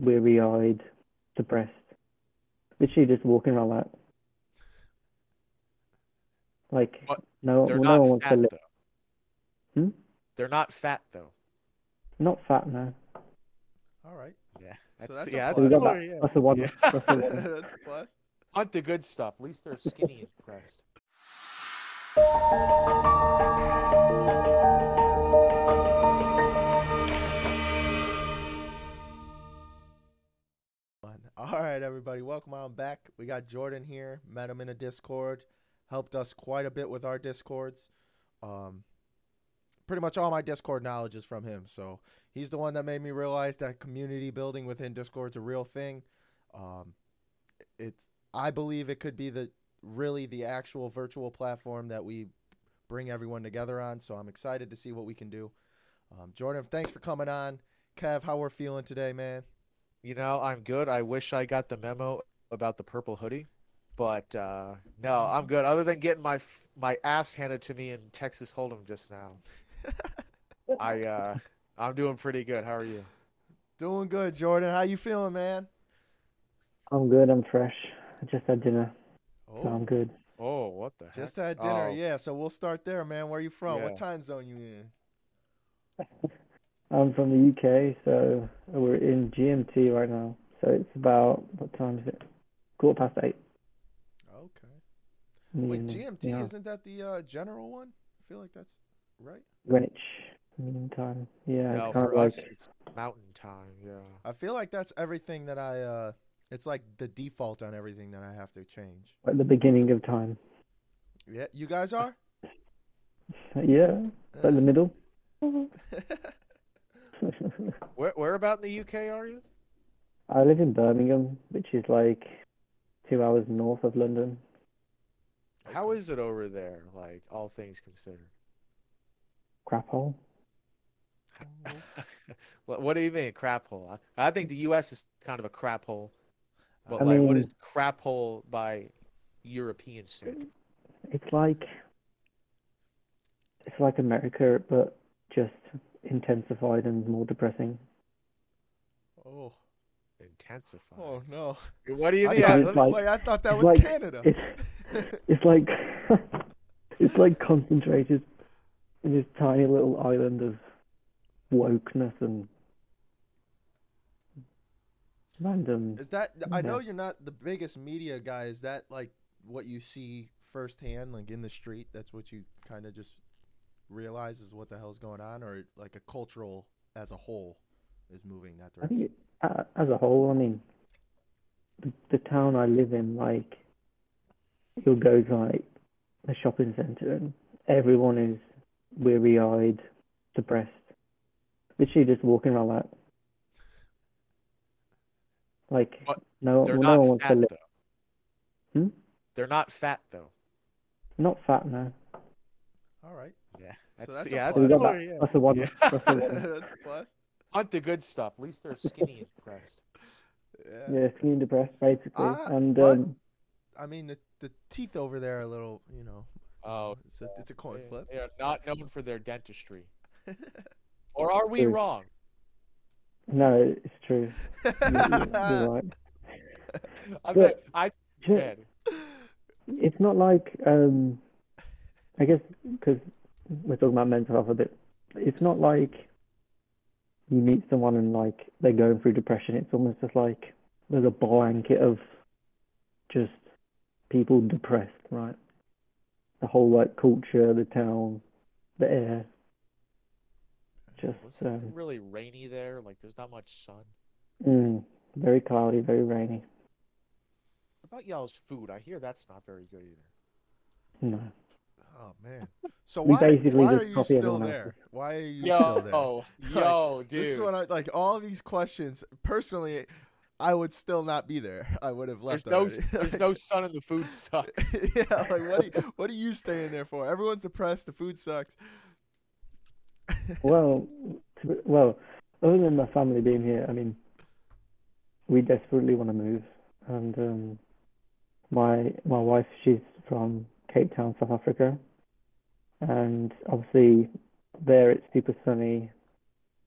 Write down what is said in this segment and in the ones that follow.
weary-eyed, depressed. Literally just walking around like, like But no, They're no not one wants to fat live. though. Hmm? They're not fat though. Not fat, no. All right. Yeah. So That's, that's a yeah, So that's we got similar, that. yeah. That's the one. Yeah. That's the one. That's a plus. Hunt the good stuff. At least they're skinny and depressed. All right, everybody, welcome on back. We got Jordan here. Met him in a Discord. Helped us quite a bit with our Discords. Um, pretty much all my Discord knowledge is from him. So he's the one that made me realize that community building within Discord's a real thing. Um, it, I believe it could be the really the actual virtual platform that we bring everyone together on. So I'm excited to see what we can do. Um, Jordan, thanks for coming on. Kev, how we're feeling today, man? You know, I'm good. I wish I got the memo about the purple hoodie, but uh, no, I'm good. Other than getting my my ass handed to me in Texas Hold'em just now, I uh, I'm doing pretty good. How are you? Doing good, Jordan. How you feeling, man? I'm good. I'm fresh. I just had dinner, so Oh, I'm good. Oh, what the just heck? had dinner. Oh, Yeah, so we'll start there, man. Where are you from? Yeah. What time zone you in? I'm from the UK, so we're in GMT right now. So it's about what time is it? Quarter past eight. Okay. Wait, evening. GMT Yeah. isn't that the uh, general one? I feel like that's right. Greenwich Mean Time. Yeah, no, it's kind for of like us it's mountain time. Yeah. I feel like that's everything that I. uh It's like the default on everything that I have to change. At the beginning of time. Yeah, you guys are. Yeah, like the middle. Where where about in the UK are you? I live in Birmingham, which is like two hours north of London. How is it over there? Like all things considered. Crap hole. what what do you mean crap hole? I, I think the U.S. is kind of a crap hole, but I like what mean- is crap hole by European standard? It's like it's like America, but just intensified and more depressing. Oh, Intensified. oh no! What do you I mean? thought, like- I thought that was like- Canada. It's it's like it's like concentrated in this tiny little island of wokeness and random. Is that I know Yeah. you're not the biggest media guy. Is that like what you see firsthand, like in the street? That's what you kind of just realize is what the hell's going on, or like a cultural as a whole is moving that direction? I direction. think it, uh, as a whole, I mean, the, the town I live in, like, you'll go to like a shopping centre and everyone is weary-eyed, depressed. Literally just walking around like, like But no, They're well, not no one wants to live. Hmm? They're not fat though. Not fat, no. All right, Yeah. So That's, that's a yeah, plus. That's we that. yeah. That's the one. Yeah. That's the one. that's a plus. Hunt the good stuff. At least they're skinny and depressed. Yeah. Yeah, skinny and depressed, basically. Ah, and but- um, I mean the the teeth over there are a little, you know, Oh, it's a it's a coin they- flip. They are not known for their dentistry. Or are we True. wrong? no, it's true. You- you- You're right. I But- bet I It's not like um, I guess because we're talking about mental health a bit. It's not like you meet someone and like they're going through depression. It's almost just like there's a blanket of just people depressed, right? The whole like culture, the town, the air. Just um, really rainy there? Like there's not much sun. mm, very cloudy, very rainy. What about y'all's food? I hear that's not very good either. No. Oh man. So We why basically why just are you copy still everyone there? else's. Why are you still there? Yo, yo, dude. This is what I like. All these questions, personally, I would still not be there. I would have there's left no there's no sun and the food sucks. yeah, like what? Are you, what are you staying there for? Everyone's depressed. The food sucks. Well, well, other than my family being here, I mean, we desperately want to move, and um, my my wife, she's from Cape Town, South Africa, and obviously there it's super sunny,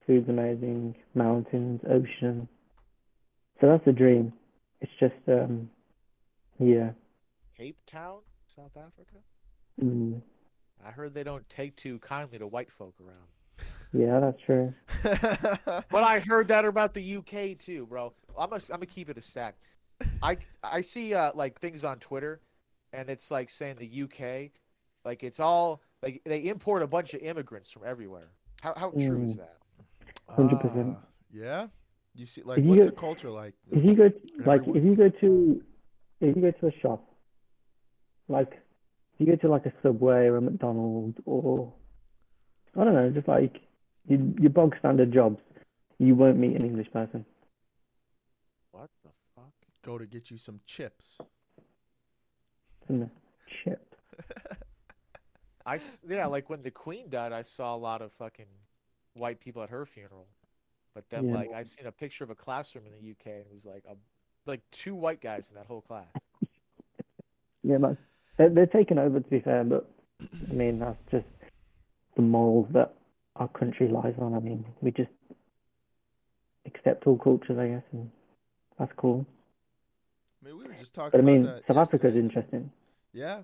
food's amazing, mountains, ocean, So that's a dream. It's just, um, yeah. Cape Town, South Africa. Mm, I heard they don't take too kindly to white folk around. yeah, that's true. But I heard that about the UK too, bro. I'm gonna I'm gonna keep it a stack. I I see uh, like things on Twitter, and it's like saying the UK, like it's all like they import a bunch of immigrants from everywhere. How how true is Mm. that? 100%. Ah, yeah. You see, like, If you what's go- the culture like? If you go, like, if you go to, if you go to a shop, like, if you go to like a Subway or a McDonald's or, I don't know, just like your, your bog standard jobs, you won't meet an English person. What the fuck? Go to get you some chips. And shit. I s- yeah, like when the Queen died, I saw a lot of fucking white people at her funeral. But then Yeah. like I seen a picture of a classroom in the UK, and it was like a like two white guys in that whole class. Yeah, man. They're, they're taking over, to be fair, but I mean, that's just the morals that our country lies on. I mean, we just accept all cultures, I guess, and that's cool. I mean, we were just talking But I mean, that South Africa's yesterday, interesting. Yeah.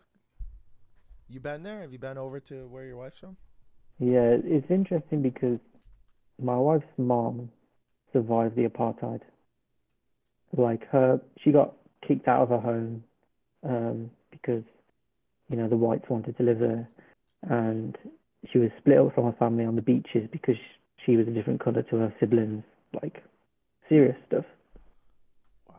You been there? Have you been over to where your wife's from? Yeah, it's interesting because my wife's mom survived the apartheid. Like her, she got kicked out of her home um, because, you know, the whites wanted to live there, and she was split up from her family on the beaches because she was a different color to her siblings. Like serious stuff.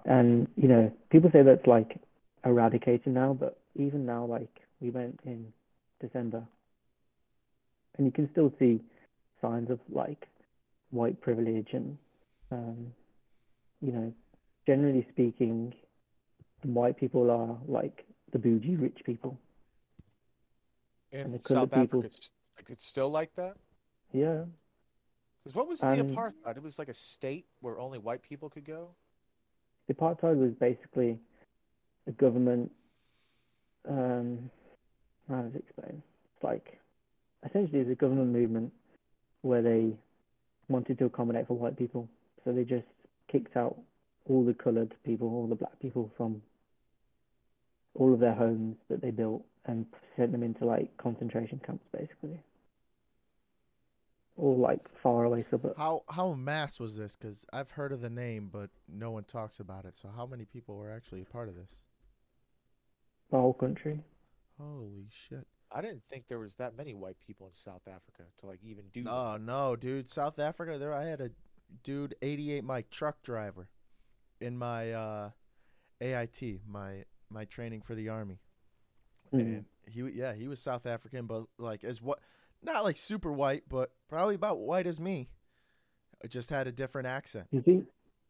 And you know, people say that's like eradicated now, but even now, like we went in December, and you can still see signs of like white privilege and um, you know, generally speaking, white people are like the bougie rich people. In And South people- Africa, it's, like, it's still like that. Yeah, Because what was the And- apartheid? It was like a state where only white people could go. the apartheid was basically a government. Um, does explain? It's like essentially it's a government movement where they wanted to accommodate for white people, so they just kicked out all the coloured people, all the black people from all of their homes that they built and sent them into like concentration camps, basically, or like far away suburbs. How how mass was this? Because I've heard of the name, but no one talks about it. So how many people were actually a part of this? The whole country. Holy shit! I didn't think there was that many white people in South Africa to like even do No, that. no, dude. South Africa. There, I had a dude, 88 Mike truck driver, in my uh, AIT, my my training for the army, Mm. and he, yeah, he was South African, but like as what, not like super white, but probably about white as me. It just had a different accent. You see,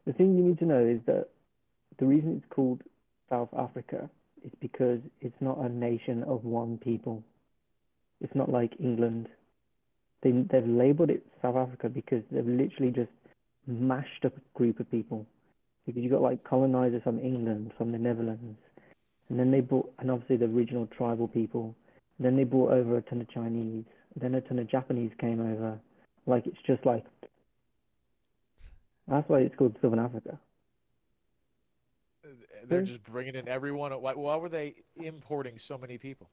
the thing you need to know is that the reason it's called South Africa is because it's not a nation of one people. It's not like England. They they've labeled it South Africa because they've literally just mashed up a group of people. Because you've got like colonizers from England, from the Netherlands, and then they brought, and obviously the original tribal people. Then they brought over a ton of Chinese. Then a ton of Japanese came over. Like it's just like that's why it's called Southern Africa. They're Hmm. just bringing in everyone. Why, why were they importing so many people?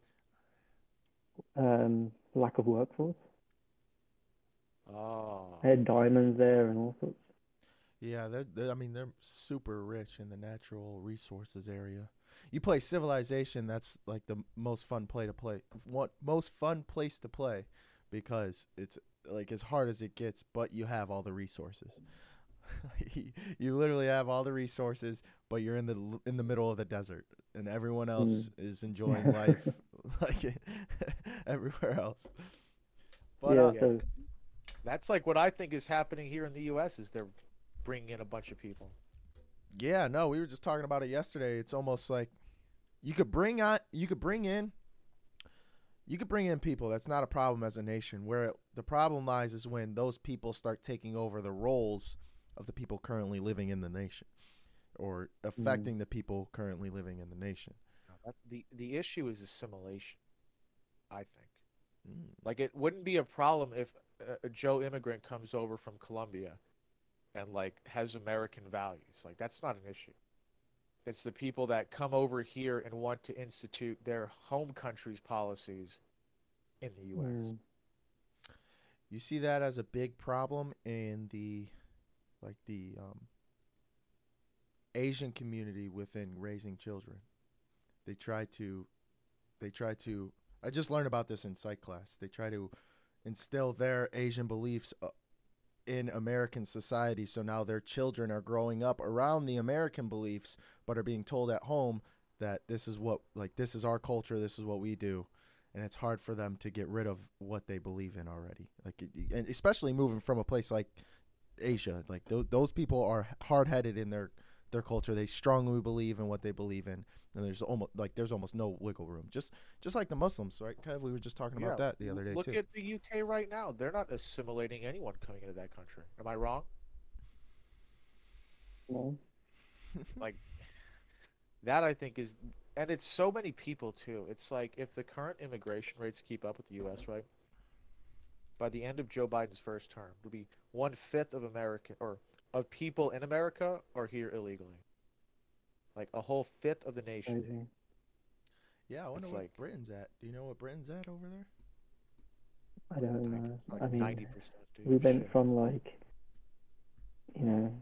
Um, lack of workforce. Oh, They had diamonds there and all sorts. Yeah, they're, they're, I mean, they're super rich in the natural resources area. You play Civilization, that's like the most fun play to play. What most fun place to play because it's like as hard as it gets, but you have all the resources. you literally have all the resources, but you're in the in the middle of the desert, and everyone else is enjoying life like everywhere else. But yeah, uh, yeah. so that's like what I think is happening here in the U.S. Is they're bringing in a bunch of people. Yeah, no, we were just talking about it yesterday. It's almost like you could bring on, you could bring in, you could bring in people. That's not a problem as a nation. Where it, the problem lies is when those people start taking over the roles of the people currently living in the nation, or affecting the people currently living in the nation. The the issue is assimilation. I think. Mm. Like it wouldn't be a problem if a, a Joe immigrant comes over from Colombia, and like has American values. Like that's not an issue. It's the people that come over here and want to institute their home country's policies in the U.S. Mm. You see that as a big problem in the like the um, Asian community within raising children. They try to they try to I just learned about this in psych class. They try to instill their Asian beliefs uh, in American society so now their children are growing up around the American beliefs but are being told at home that this is what like this is our culture, this is what we do and it's hard for them to get rid of what they believe in already. Like, and especially moving from a place like Asia, like th- those people are hard headed in their their culture. They strongly believe in what they believe in, and there's almost like there's almost no wiggle room. Just just like the Muslims, right? Kev, we were just talking about Yeah. that the other day Look too. at the UK right now. They're not assimilating anyone coming into that country. Am I wrong? No. Like that I think is, and it's so many people too. It's like if the current immigration rates keep up with the U.S., right? By the end of Joe Biden's first term, it'll be one fifth of American or of people in America are here illegally. Like a whole fifth of the nation. Crazy. yeah, I wonder it's what like- Britain's at. Do you know what Britain's at over there? I don't know. Like I mean, ninety percent. we went from like, you know,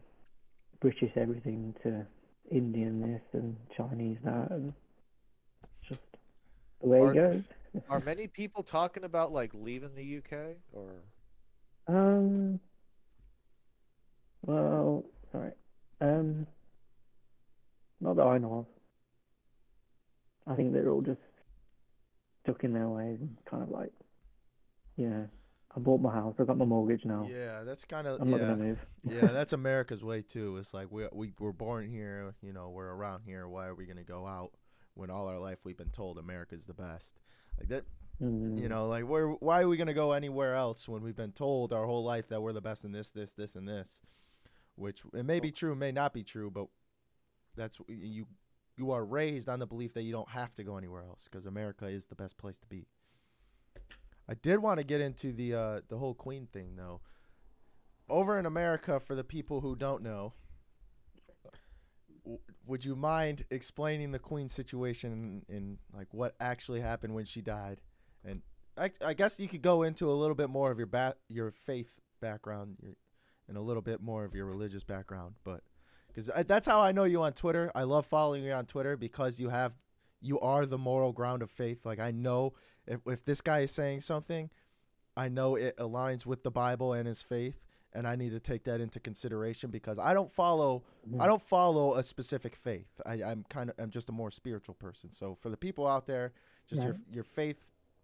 British everything to Indian this and Chinese that, and just the way Are- it goes. Are many people talking about like leaving the UK or? Um. Well, sorry. Um. Not that I know of. I think they're all just stuck in their ways and kind of like, yeah. I bought my house, I got my mortgage now. Yeah, that's kind of I'm not yeah. gonna move. yeah, that's America's way too. It's like we we were born here, you know, we're around here. Why are we gonna go out when all our life we've been told America's the best? Like that, Mm. you know, like where why are we gonna go anywhere else when we've been told our whole life that we're the best in this, this, this, and this? Which it may be true, may not be true, but that's you. You are raised on the belief that you don't have to go anywhere else because America is the best place to be. I did want to get into the uh, the whole Queen thing though. Over in America, for the people who don't know, would you mind explaining the Queen situation and, like what actually happened when she died? And I, I guess you could go into a little bit more of your ba- your faith background, your, and a little bit more of your religious background, but because that's how I know you on Twitter. I love following you on Twitter because you have you are the moral ground of faith. Like I know if if this guy is saying something, I know it aligns with the Bible and his faith, and I need to take that into consideration because I don't follow mm-hmm. I don't follow a specific faith. I, I'm kind of I'm just a more spiritual person. So for the people out there, just your your faith,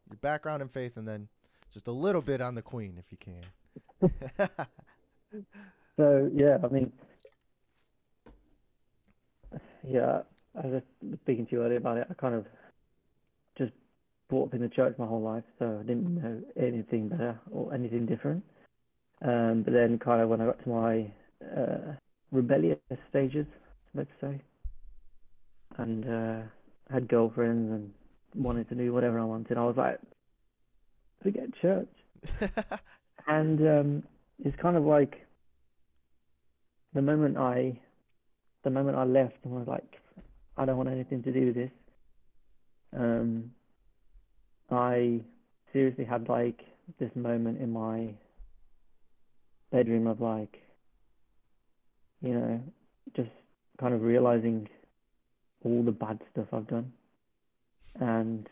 your background in faith, and then just a little bit on the Queen if you can. So yeah, I mean, yeah, I was just speaking to you earlier about it. I kind of just brought up in the church my whole life, so I didn't know anything better or anything different. Um, but then, kind of when I got to my uh, rebellious stages, let's say, and uh, had girlfriends and wanted to do whatever I wanted, I was like, forget church. And um, it's kind of like the moment I, the moment I left and was like, I don't want anything to do with this. Um, I seriously had like this moment in my bedroom of like, you know, just kind of realizing all the bad stuff I've done, and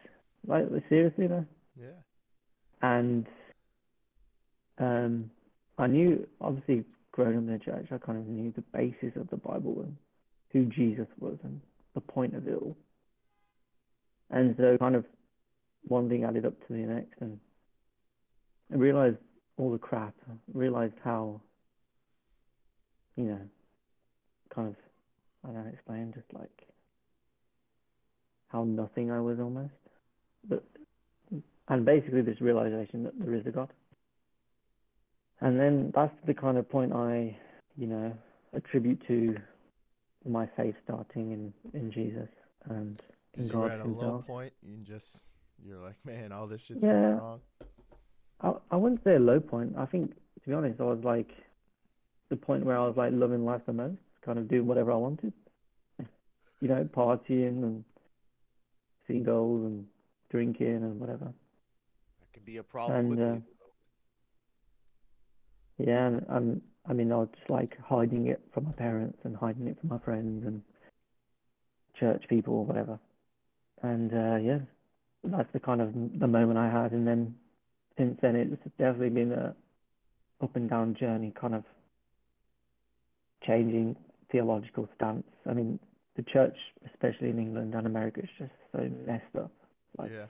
like seriously though yeah. and um, I knew, obviously, growing up in the church, I kind of knew the basis of the Bible and who Jesus was and the point of it all. And so, kind of, one thing added up to the next, and I realized all the crap. Realized how, you know, kind of, I don't know, how to explain, just like how nothing I was almost. But and basically this realization that there is a God. And then that's the kind of point I, you know, attribute to my faith starting in, in Jesus and in Because you were God at a low himself. point, you just you're like, man, all this shit's Yeah. going wrong. I, I wouldn't say a low point. I think, to be honest, I was like the point where I was like loving life the most, kind of doing whatever I wanted. You know, partying and seeing girls and drinking and whatever. That can be a problem And, uh, Yeah, and, and I mean, I was just like hiding it from my parents and hiding it from my friends and church people or whatever. And uh, yeah, that's the kind of the moment I had. And then since then, it's definitely been a up and down journey, kind of changing theological stance. I mean, the church, especially in England and America, is just so messed up, like yeah.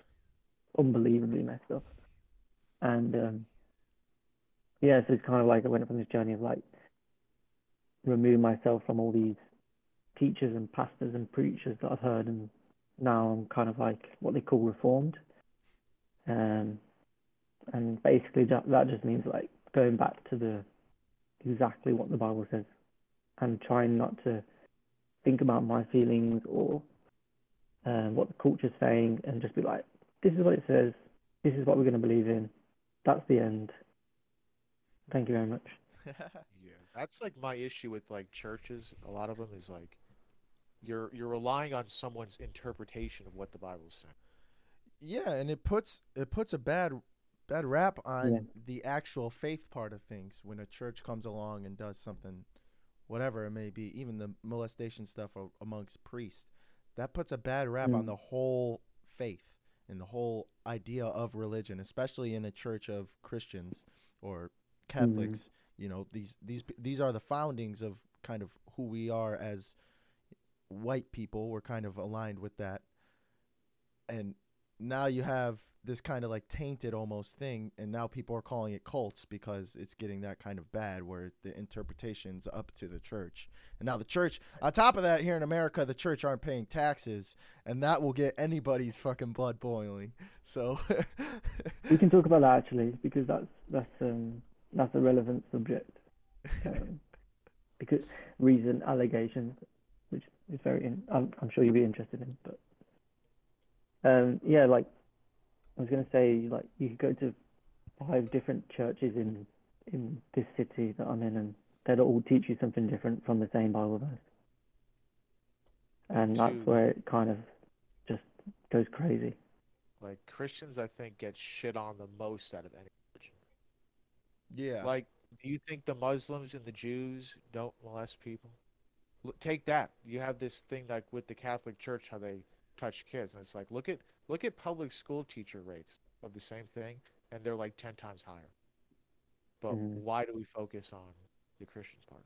unbelievably messed up. And um, yeah, so it's kind of like I went on this journey of like remove myself from all these teachers and pastors and preachers that I've heard, and now I'm kind of like what they call reformed. Um, and basically that that just means like going back to the exactly what the Bible says, and trying not to think about my feelings or um, what the culture's saying, and just be like, this is what it says. This is what we're going to believe in. That's the end. Thank you very much. Yeah, that's like my issue with like churches. A lot of them is like you're you're relying on someone's interpretation of what the Bible's saying. Yeah, and it puts it puts a bad bad rap on Yeah. the actual faith part of things when a church comes along and does something, whatever it may be, even the molestation stuff amongst priests. That puts a bad rap on Mm. the whole faith and the whole idea of religion, especially in a church of Christians or Catholics. You know, these these these are the foundings of kind of who we are as white people. We're kind of aligned with that, and now you have this kind of like tainted almost thing and now people are calling it cults because it's getting that kind of bad where the interpretation's up to the church and now the church on top of that here in america the church aren't paying taxes and that will get anybody's fucking blood boiling so We can talk about that actually because that's that's um that's a relevant subject. Um, because recent allegations, which is very, in, I'm I'm sure you'll be interested in, but um yeah, like I was gonna say, like you could go to five different churches in in this city that I'm in, and they'll all teach you something different from the same Bible verse, and that's To- where it kind of just goes crazy. Like Christians, I think get shit on the most out of any religion. yeah Like, do you think the Muslims and the Jews don't molest people? Look, take that. You have this thing like with the Catholic Church, how they touch kids, and it's like look at look at public school teacher rates of the same thing, and they're like ten times higher. But Mhm. why do we focus on the Christian part?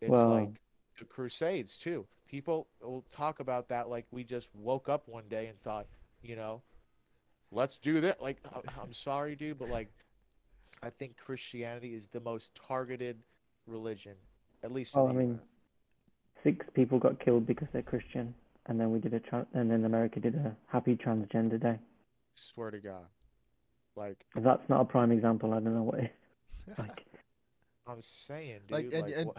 It's Well- like the Crusades too. People will talk about that like we just woke up one day and thought, you know, let's do that. Like, I'm sorry, dude, but like, I think Christianity is the most targeted religion, at least Oh, the I mean, six people got killed because they're Christian, and then we did a tra- and then America did a happy transgender day. Swear to God, like If that's not a prime example, I don't know what is. Like, I'm saying, dude, Like, like, and- and-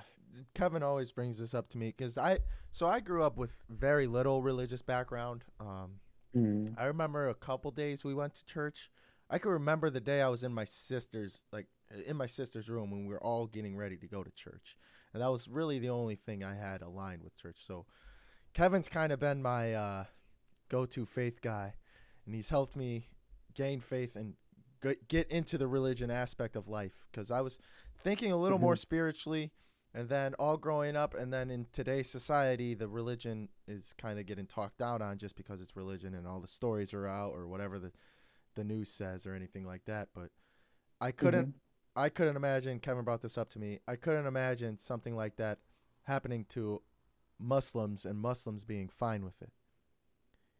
Kevin always brings this up to me because I so I grew up with very little religious background. Um, mm, I remember a couple days we went to church. I can remember the day I was in my sister's like in my sister's room when we were all getting ready to go to church, and that was really the only thing I had aligned with church. So Kevin's kind of been my uh, go-to faith guy, and he's helped me gain faith and g- get into the religion aspect of life because I was thinking a little more spiritually. And then all growing up, and then in today's society, the religion is kind of getting talked down on just because it's religion and all the stories are out or whatever the the news says or anything like that. But I couldn't mhm. I couldn't imagine Kevin brought this up to me. I couldn't imagine something like that happening to Muslims and Muslims being fine with it.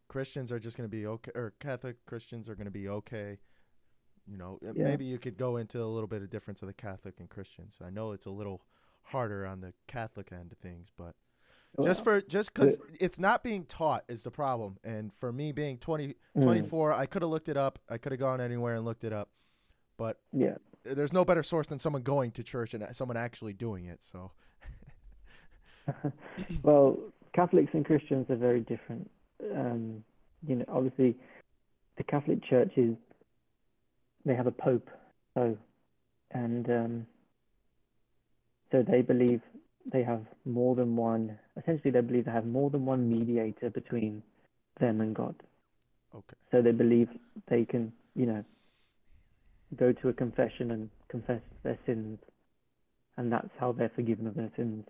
Christians are just going to be okay or Catholic Christians are going to be okay. You know, uh, Yeah. maybe you could go into a little bit of difference of the Catholic and Christians. I know it's a little harder on the Catholic end of things, but just for just because it's not being taught is the problem. And for me being 20, mm, 24, I could have looked it up. I could have gone anywhere and looked it up, but yeah, there's no better source than someone going to church and someone actually doing it. So well, Catholics and Christians are very different. Um, you know, obviously, the Catholic Church is they have a pope, so and um, so they believe they have more than one. Essentially, they believe they have more than one mediator between them and God. Okay. So they believe they can, you know, go to a confession and confess their sins, and that's how they're forgiven of their sins.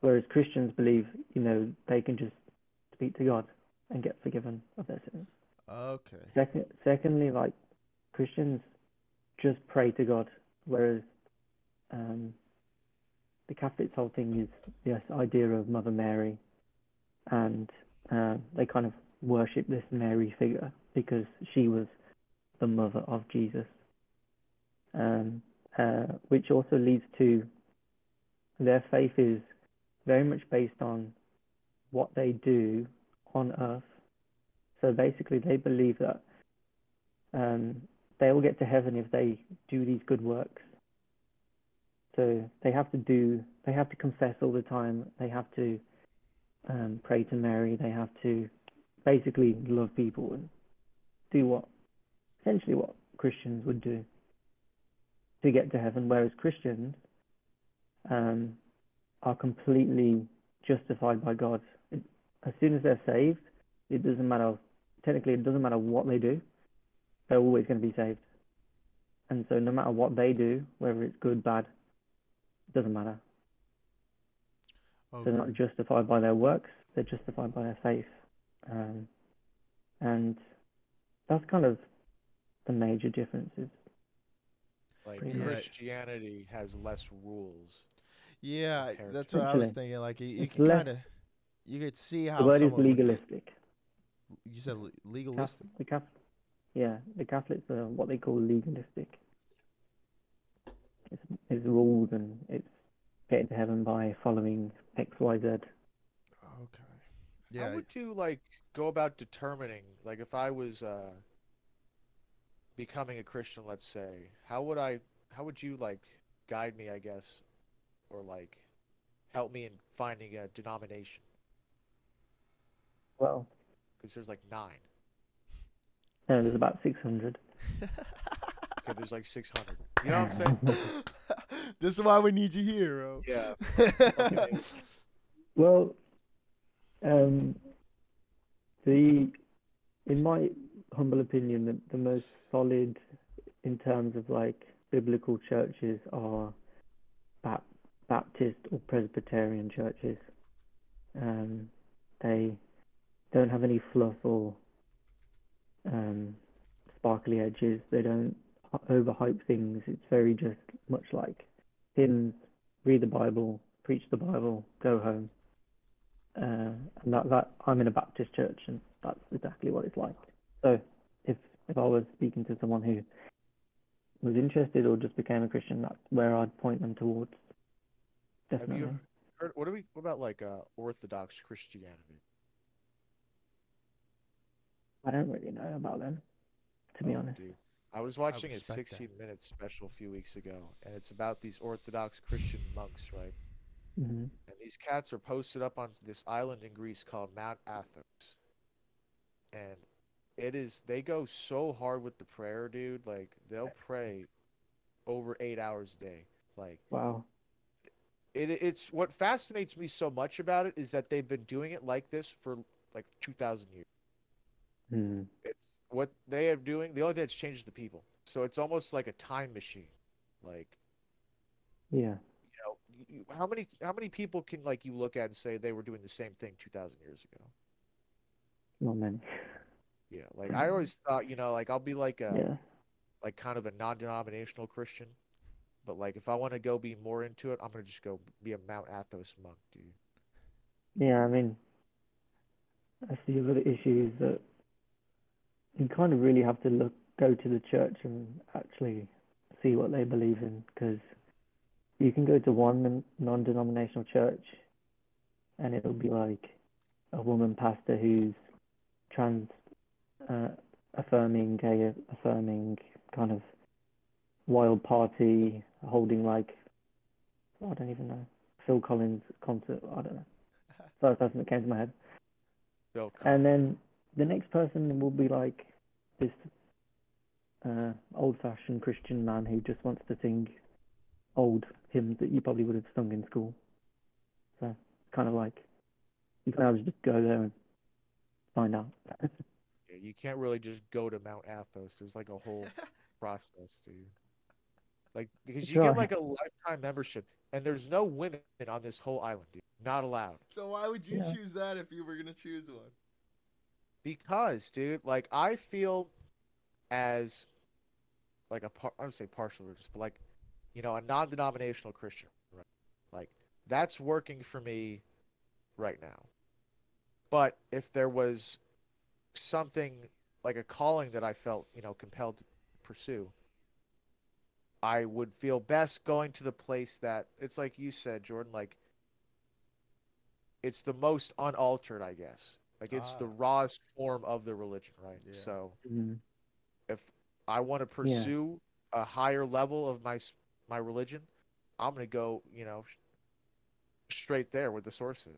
Whereas Christians believe, you know, they can just speak to God and get forgiven of their sins. Okay. Second, secondly, like Christians just pray to God, whereas um, the Catholics' whole thing is this idea of Mother Mary, and uh, they kind of worship this Mary figure because she was the mother of Jesus, um, uh, which also leads to their faith is very much based on what they do on earth. So basically, they believe that um, they will get to heaven if they do these good works. So they have to do, they have to confess all the time. They have to um, pray to Mary. They have to basically love people and do what, essentially what Christians would do to get to heaven. Whereas Christians um, are completely justified by God. It, as soon as they're saved, it doesn't matter. Technically, it doesn't matter what they do. They're always going to be saved. And so, no matter what they do, whether it's good, bad, it doesn't matter. Okay. They're not justified by their works, they're justified by their faith. Um, and that's kind of the major differences. Like Christianity has less rules. Yeah, that's what I was thinking. Like you, you can kind of, you could see how The word is someone would legalistic. You said legalistic. the Cath- yeah, the Catholics are what they call legalistic. It's, it's rules and it's getting to heaven by following X, Y, Z. Okay. Yeah. How would you like go about determining like if I was uh becoming a Christian, let's say, how would I how would you like guide me, I guess, or like help me in finding a denomination? Well, Because there's like nine. no, there's about 600. Okay, there's like 600. You know what I'm saying? this is why we need you here, bro. Yeah. Well, um, the in my humble opinion, the, the most solid in terms of like biblical churches are Bap- Baptist or Presbyterian churches. Um, they don't have any fluff or um, sparkly edges. They don't overhype things. It's very just much like hymns, read the Bible, preach the Bible, go home. Uh, and that, that I'm in a Baptist church, and that's exactly what it's like. So, if if I was speaking to someone who was interested or just became a Christian, that's where I'd point them towards. Have you heard what do we what about like uh Orthodox Christianity? I don't really know about them, to be Oh, honest. dude. I was watching a respect that. 16 minute special a few weeks ago, and it's about these Orthodox Christian monks, right? Mm-hmm. And these cats are posted up on this island in Greece called Mount Athos. And it is, they go so hard with the prayer, dude. Like, they'll pray over eight hours a day. Like, Wow. It, it's what fascinates me so much about it is that they've been doing it like this for like 2,000 years. Mm. It's what they are doing. The only thing that's changed is the people. So it's almost like a time machine. Like, Yeah. you know, how many how many people can like you look at and say they were doing the same thing 2,000 years ago? Not many. Yeah, like I always thought, you know, like I'll be like a Yeah. like kind of a non-denominational Christian, but like if I want to go be more into it, I'm gonna just go be a Mount Athos monk, dude. Yeah, I mean, I see a lot of issues that you kind of really have to look, go to the church and actually see what they believe in, because you can go to one non- non-denominational church and it'll be like a woman pastor who's trans uh, affirming, gay affirming, kind of wild party, holding like, I don't even know, Phil Collins concert, I don't know first person that came to my head. Bill And then the next person will be like this uh, old-fashioned Christian man who just wants to sing old hymns that you probably would have sung in school. So it's kind of like you can either just go there and find out. Yeah, you can't really just go to Mount Athos. There's like a whole process, dude. Like because you Sure. get like a lifetime membership, and there's no women on this whole island, dude. Not allowed. So why would you Yeah. choose that if you were gonna choose one? Because, dude, like I feel as like a par- I would say partial religious, but like you know a non-denominational Christian, right? Like that's working for me right now. But if there was something like a calling that I felt you know compelled to pursue, I would feel best going to the place that it's like you said, Jordan, like it's the most unaltered, I guess. Like it's the Ah. rawest form of the religion, right? Yeah. So Mm. if I want to pursue a higher level of my my religion, I'm gonna go, you know, straight there with the sources.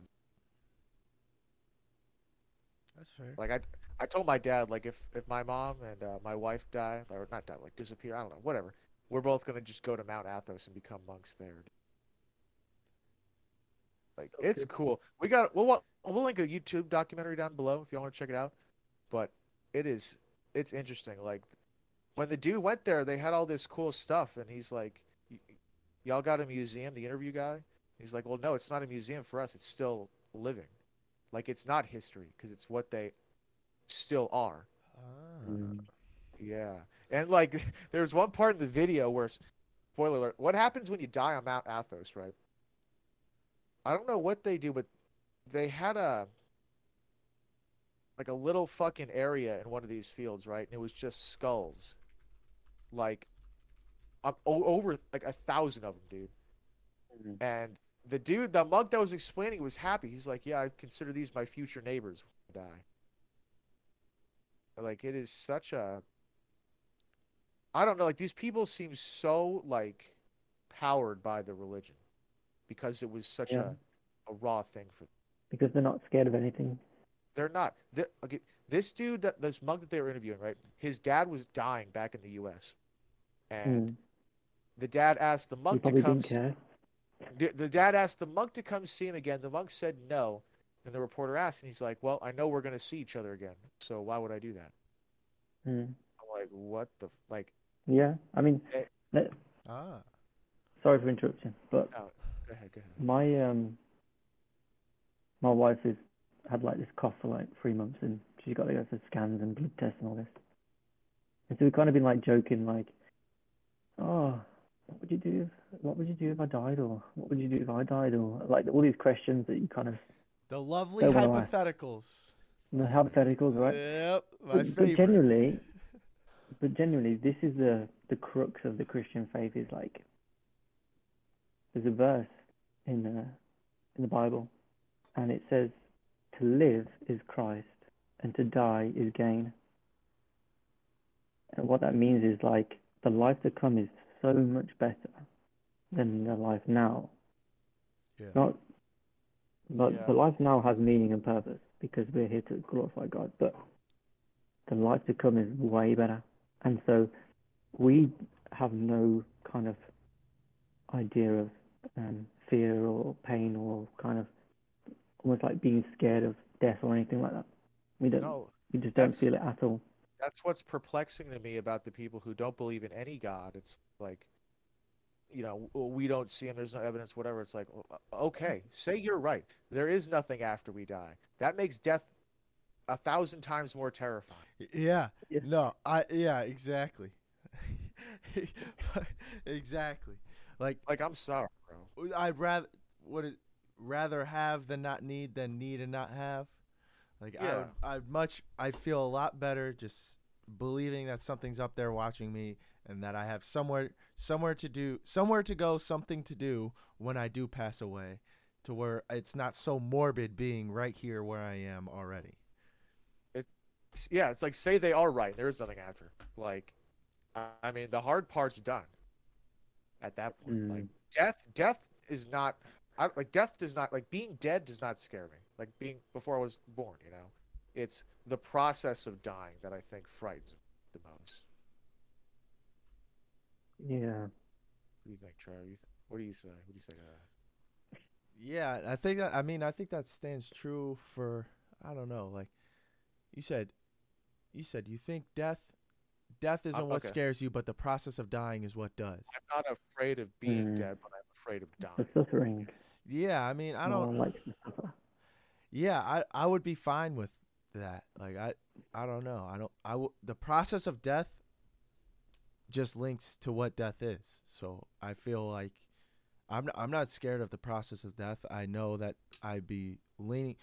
That's fair. Like I, I told my dad, like if if my mom and uh, my wife die or not die, like disappear, I don't know, whatever. We're both gonna just go to Mount Athos and become monks there. Like it's cool. We got we'll we'll link a YouTube documentary down below if you want to check it out. But it is it's interesting. Like when the dude went there, they had all this cool stuff, and he's like, "Y- "Y'all got a museum?" The interview guy, he's like, "Well, no, it's not a museum for us. It's still living. Like it's not history because it's what they still are." Ah. Mm. Yeah. And like there's one part in the video where spoiler alert, what happens when you die on Mount Athos, right? I don't know what they do, but they had a like a little fucking area in one of these fields, right? And it was just skulls. Like over like a thousand of them, dude. Mhm. And the dude, the monk that was explaining was happy. He's like, "Yeah, I consider these my future neighbors when I die." Like it is such a I don't know, like these people seem so like powered by the religion because it was such Yeah. a, a raw thing for them. Because they're not scared of anything. They're not. Th okay, this dude, that this monk that they were interviewing, right? His dad was dying back in the U.S. and Mm. the dad asked the monk to come. didn't. The, dad asked the monk to come see him again. The monk said no, and the reporter asked, and he's like, "Well, I know we're gonna see each other again, so why would I do that?" Mm. I'm like, "What the like?" Yeah, I mean, Eh. let, Ah. sorry for interrupting, but Go ahead, go ahead. my um, my wife has had like this cough for like three months, and she's got to go for scans and blood tests and all this. And so we've kind of been like joking, like, oh, what would you do? If, what would you do if I died, or what would you do if I died, or like all these questions that you kind of The lovely Don't wanna ask. hypotheticals. the hypotheticals, right? Yep, my But, but favorite. genuinely, but genuinely, this is the the crux of the Christian faith. Is like there's a verse in the in the Bible, and it says, "To live is Christ, and to die is gain." And what that means is like the life to come is so much better than the life now. Yeah. Not, but Yeah. the life now has meaning and purpose because we're here to glorify God. But the life to come is way better. And so we have no kind of idea of um, fear or pain or kind of almost like being scared of death or anything like that. We don't. No, we just don't feel it at all. that's what's perplexing to me about the people who don't believe in any god. It's like, you know, we don't see him. There's no evidence. Whatever. It's like, okay, say you're right. There is nothing after we die. That makes death a thousand times more terrifying. Yeah. Yeah. No, I yeah, exactly. exactly. Like Like, I'm sorry, bro. I'd rather would it rather have than not need than need and not have. Like I Yeah. would, I'd much I feel a lot better just believing that something's up there watching me and that I have somewhere somewhere to do somewhere to go something to do when I do pass away to where it's not so morbid being right here where I am already. Yeah, it's like say they are right. There is nothing after. Like, I I mean, the hard part's done. At that point, Mm. like death, death is not. I, like death does not like being dead does not scare me. Like being before I was born, you know, it's the process of dying that I think frightens the most. Yeah. What do you think, Trevor? What do you say? What do you say to that? Yeah, I think that I mean I think that stands true for I don't know, like you said you said you think death death isn't what okay. scares you, but the process of dying is what does. I'm not afraid of being Mm. dead, but I'm afraid of The dying. suffering. Yeah, I mean I no don't one likes to suffer. Yeah, I I would be fine with that. Like I I don't know. I don't I w- the process of death just links to what death is. So I feel like I'm I'm not scared of the process of death. I know that I'd be leaning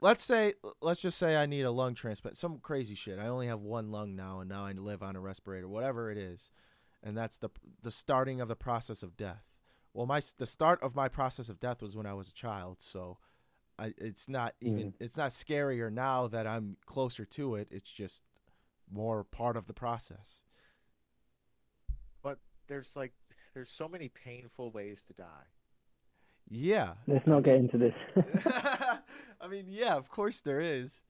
Let's say let's just say I need a lung transplant. Some crazy shit. I only have one lung now and now I live on a respirator, whatever it is. And that's the the starting of the process of death. Well, my the start of my process of death was when I was a child, so I, it's not even mm. it's not scarier now that I'm closer to it. It's just more part of the process. But there's like there's so many painful ways to die. Yeah. Let's not get into this. I mean, yeah, of course there is.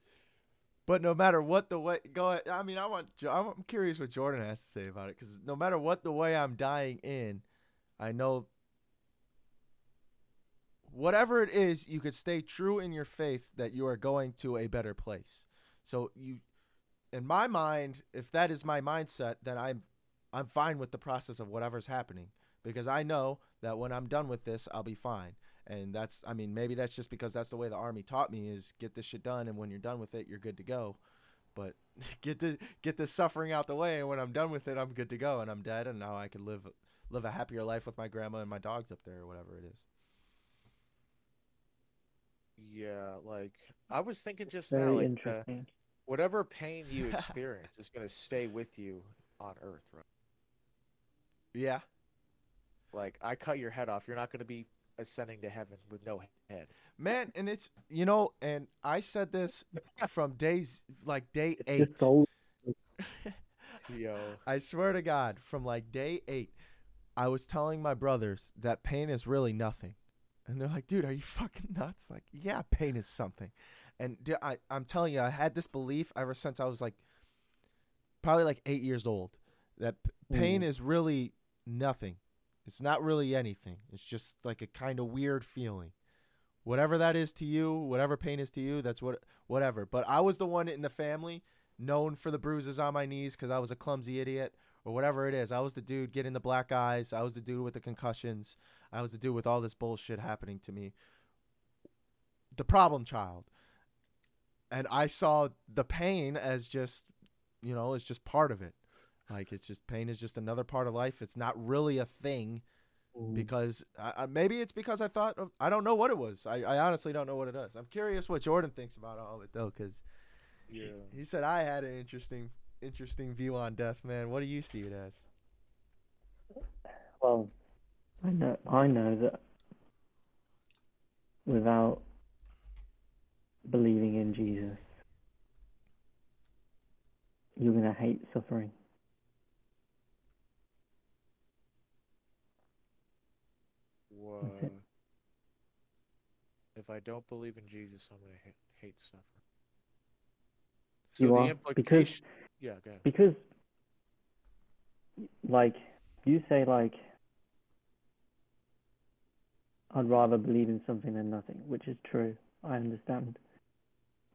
But no matter what the way go ahead, I mean, I want I'm curious what Jordan has to say about it cuz no matter what the way I'm dying in, I know whatever it is, you could stay true in your faith that you are going to a better place. So you in my mind, if that is my mindset, then I'm I'm fine with the process of whatever's happening because I know that when I'm done with this, I'll be fine. And that's I mean, maybe that's just because that's the way the army taught me is get this shit done and when you're done with it, you're good to go. But get the get the suffering out the way and when I'm done with it, I'm good to go and I'm dead and now I can live live a happier life with my grandma and my dogs up there or whatever it is. Yeah, like I was thinking just Very now, like uh, whatever pain you experience is gonna stay with you on Earth, right? Yeah. Like I cut your head off, you're not gonna be ascending to heaven with no head. Man, and it's you know, and I said this from days like day eight. Yo, I swear to God, from like day eight, I was telling my brothers that pain is really nothing. And they're like, dude, are you fucking nuts? Like, yeah, pain is something. And d- I, am telling you, I had this belief ever since I was like, probably like eight years old, that p- pain Mm. is really nothing. It's not really anything. It's just like a kind of weird feeling. Whatever that is to you, whatever pain is to you, that's what, whatever. But I was the one in the family known for the bruises on my knees because I was a clumsy idiot or whatever it is. I was the dude getting the black eyes. I was the dude with the concussions. I was the dude with all this bullshit happening to me. The problem child. And I saw the pain as just, you know, it's just part of it. Like it's just pain is just another part of life. It's not really a thing because I, I, maybe it's because I thought of, I don't know what it was. I, I honestly don't know what it is. I'm curious what Jordan thinks about all of it though, because yeah. he said I had an interesting interesting view on death, man. What do you see it as? Well, I know I know that without believing in Jesus, you're gonna hate suffering. That's. Uh, if I don't believe in Jesus, I'm gonna hate, hate suffering. So You the are, because- implication, yeah, go ahead. Because, like, you say, like, I'd rather believe in something than nothing, which is true. I understand.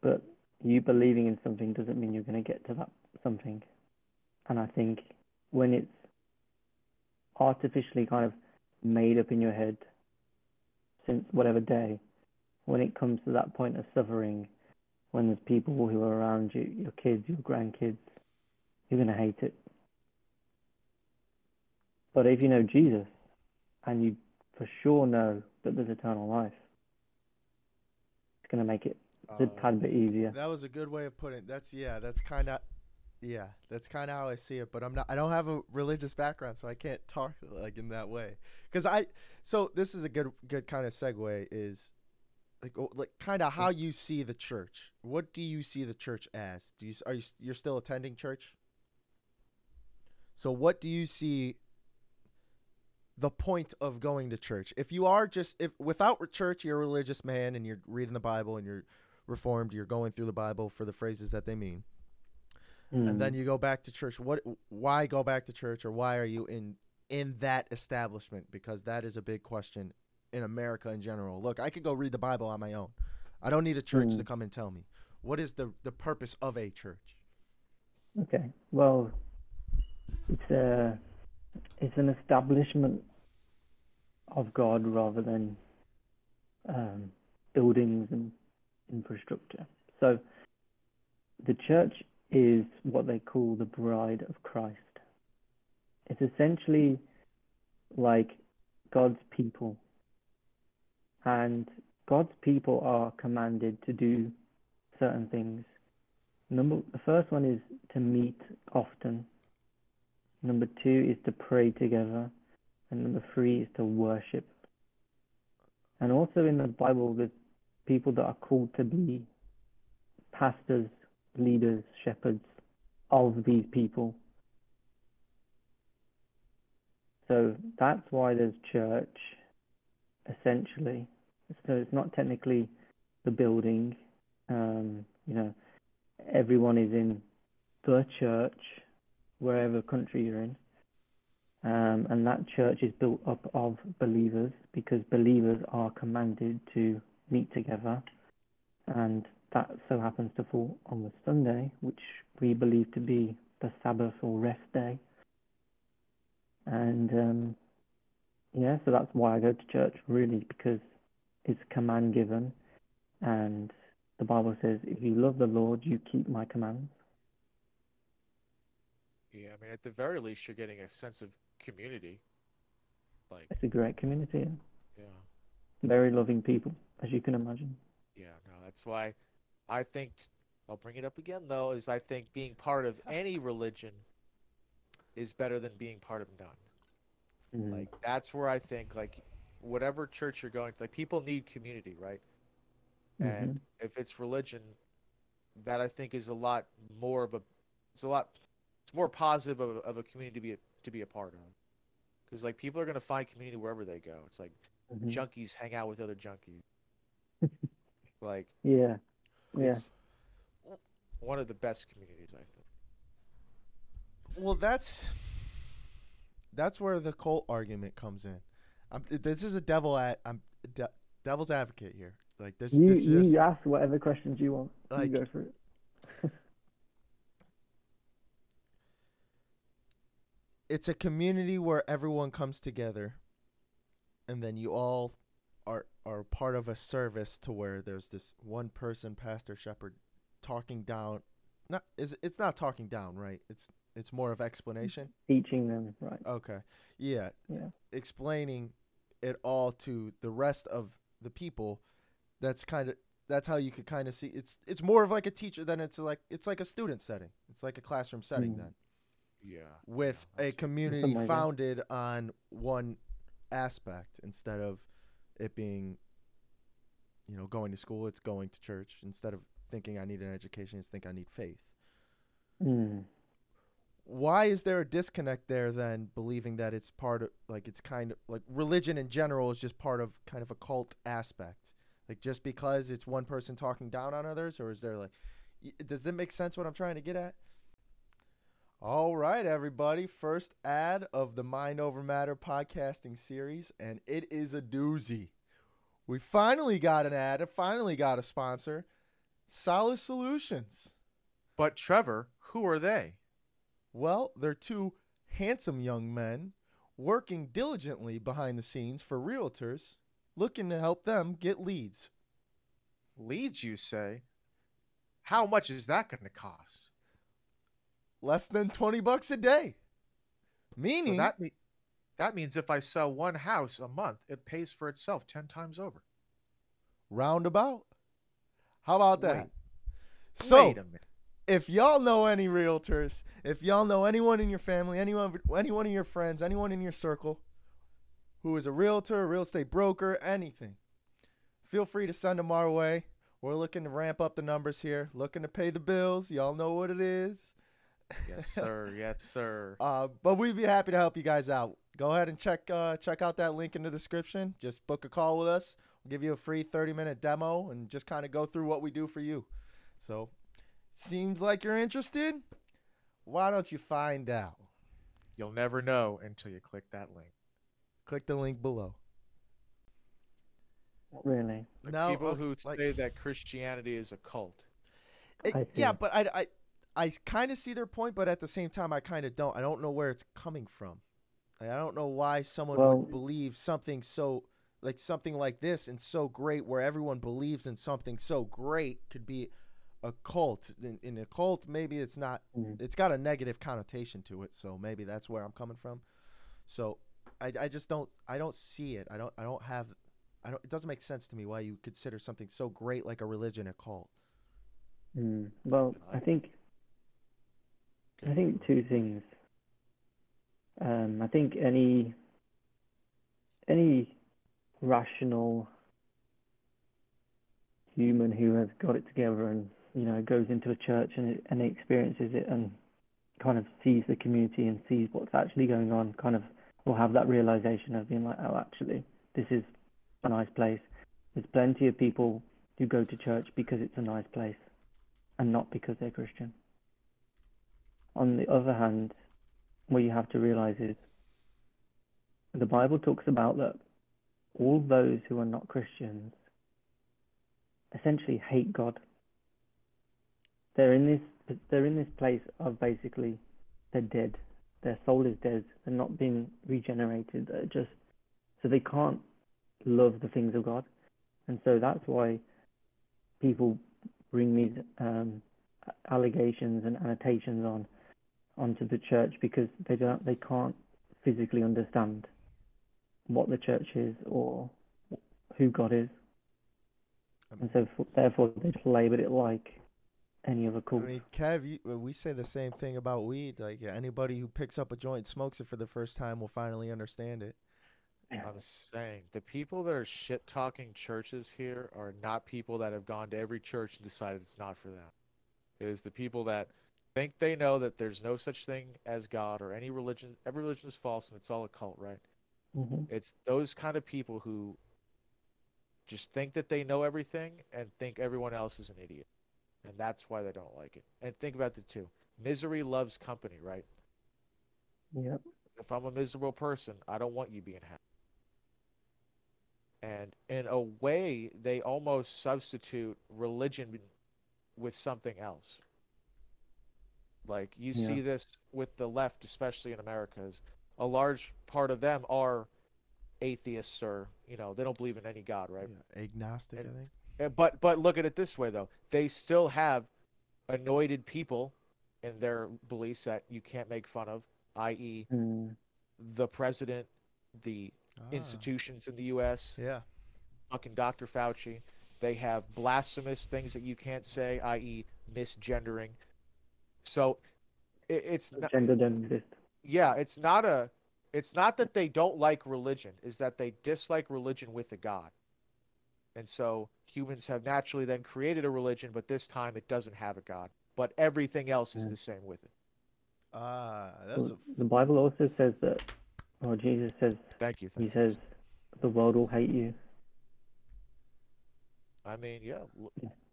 But you believing in something doesn't mean you're going to get to that something. And I think when it's artificially kind of made up in your head since whatever day, when it comes to that point of suffering, when there's people who are around you, your kids, your grandkids, you're going to hate it. But if you know Jesus and you for sure know that there's eternal life, it's going to make it a Uh, tad bit easier. That was a good way of putting it. That's yeah, that's kind of yeah, that's kind of how I see it, but I'm not I don't have a religious background, so I can't talk like in that way. Cuz I so this is a good good kind of segue is like oh, like kind of how you see the church. What do you see the church as? Do you are you you're still attending church? So what do you see the point of going to church? If you are just if without church you're a religious man and you're reading the Bible and you're reformed, you're going through the Bible for the phrases that they mean. Mm. And then you go back to church. What why go back to church or why are you in in that establishment because that is a big question in America in general. Look, I could go read the Bible on my own. I don't need a church Mm. to come and tell me. What is the the purpose of a church? Okay. Well, it's a it's an establishment of God rather than um, buildings and infrastructure. So the church is what they call the bride of Christ. It's essentially like God's people. And God's people are commanded to do certain things. Number the first one is to meet often. Number two is to pray together. And number three is to worship. And also in the Bible, there's people that are called to be pastors, leaders, shepherds of these people. So that's why there's church, essentially. So it's not technically the building. Um, you know, everyone is in the church, wherever country you're in. Um, and that church is built up of believers because believers are commanded to meet together. And that so happens to fall on the Sunday, which we believe to be the Sabbath or rest day. And um, yeah, so that's why I go to church, really, because it's command given. And the Bible says, if you love the Lord, you keep my commands. Yeah, I mean, at the very least, you're getting a sense of community. Like, It's a great community. yeah, Very loving people, as you can imagine. yeah, no, that's why I think I'll bring it up again though. Is I think being part of any religion is better than being part of none. Mm. Like that's where I think like whatever church you're going to, like people need community, right? And if it's religion, that I think is a lot more of a, it's a lot, it's more positive of, a- of a community to be a, to be a part of. Because like people are gonna find community wherever they go. It's like Mhm. junkies hang out with other junkies. like Yeah. Yeah. it's one of the best communities, I think. Well, that's that's where the cult argument comes in. I'm, this is a devil at I'm de- devil's advocate here. Like this, You, this just you ask whatever questions you want. Like- you go for it. it's a community where everyone comes together, and then you all are are part of a service to where there's this one person, pastor, shepherd, talking down. Not is it's not talking down, right? It's it's more of explanation. Teaching them, right. Okay. Yeah. Yeah. Explaining it all to the rest of the people. That's kind of that's how you could kind of see it's it's more of like a teacher than it's like it's like a student setting. It's like a classroom setting Mm. then Yeah. with Yeah, a community Something like that. founded on one aspect instead of it being you know going to school it's going to church instead of thinking I need an education it's think I need faith. Mm. why is there a disconnect there then believing that it's part of like it's kind of like religion in general is just part of kind of a cult aspect like just because it's one person talking down on others or is there like does it make sense what i'm trying to get at all right everybody first ad of the mind over matter podcasting series and it is a doozy we finally got an ad and finally got a sponsor solid solutions But Trevor, who are they? Well, they're two handsome young men working diligently behind the scenes for realtors looking to help them get leads. Leads, you say? How much is that going to cost? Less than 20 bucks a day. Meaning So that me- that means if I sell one house a month, it pays for itself ten times over. roundabout. How about that? Wait. So, Wait a minute. if y'all know any realtors, if y'all know anyone in your family, anyone anyone in your friends, anyone in your circle who is a realtor, a real estate broker, anything, feel free to send them our way. We're looking to ramp up the numbers here, looking to pay the bills. Y'all know what it is. Yes, sir. yes, sir. Uh, but we'd be happy to help you guys out. Go ahead and check uh, check out that link in the description. Just book a call with us. We'll give you a free 30 minute demo and just kind of go through what we do for you. So, seems like you're interested. Why don't you find out? You'll never know until you click that link. Click the link below. Really? Like Now, people uh, who like- say that Christianity is a cult. It- yeah, but I, I, I kind of see their point, but at the same time, I kind of don't. I don't know where it's coming from. I don't know why someone Well- would believe something so, like something like this and so great, where everyone believes in something so great, could be a cult. In, in a cult, maybe it's not. Mm. It's got a negative connotation to it, so maybe that's where I'm coming from. So, I, I just don't. I don't see it. I don't. I don't have. I don't. It doesn't make sense to me why you consider something so great like a religion a cult. Mm. Well, I think I think two things. Um, I think any any rational human who has got it together and you know goes into a church and and experiences it and kind of sees the community and sees what's actually going on, kind of will have that realization of being like, oh, actually, this is a nice place. There's plenty of people who go to church because it's a nice place and not because they're Christian. On the other hand, what you have to realize is the Bible talks about that all those who are not Christians essentially hate God. They're in this they're in this place of basically they're dead. Their soul is dead. They're not being regenerated. They're just so they can't love the things of God. And so that's why people bring these um, allegations and annotations on onto the church because they don't they can't physically understand what the church is or who God is, um, and so f- therefore they just label it like any other cult. I mean, Kev, you, we say the same thing about weed. Like anybody who picks up a joint, smokes it for the first time, will finally understand it. I'm saying the people that are shit talking churches here are not people that have gone to every church and decided it's not for them. It is the people that think they know that there's no such thing as God or any religion. Every religion is false and it's all a cult, right? hmm It's those kind of people who just think that they know everything and think everyone else is an idiot. And that's why they don't like it. And think about the two. Misery loves company, right? Yep. if I'm a miserable person, I don't want you being happy. And in a way, they almost substitute religion with something else. Like you Yeah. see this with the left, especially in America, is a large part of them are atheists or you know they don't believe in any god, right? Yeah, agnostic, And- I think. Uh, But but look at it this way though, they still have anointed people in their beliefs that you can't make fun of, i.e., Mm. the president, the Ah, institutions in the U.S., Yeah. fucking Dr. Fauci. They have blasphemous things that you can't say, i.e., misgendering. So it, it's not, Gender don't exist. yeah, it's not a, it's not that they don't like religion, is that they dislike religion with a god. And so humans have naturally then created a religion, but this time it doesn't have a god. But everything else is Yeah. the same with it. Ah, that's a, the Bible also says that, or Jesus says, Thank you. he you. says, the world will hate you. I mean, yeah. l-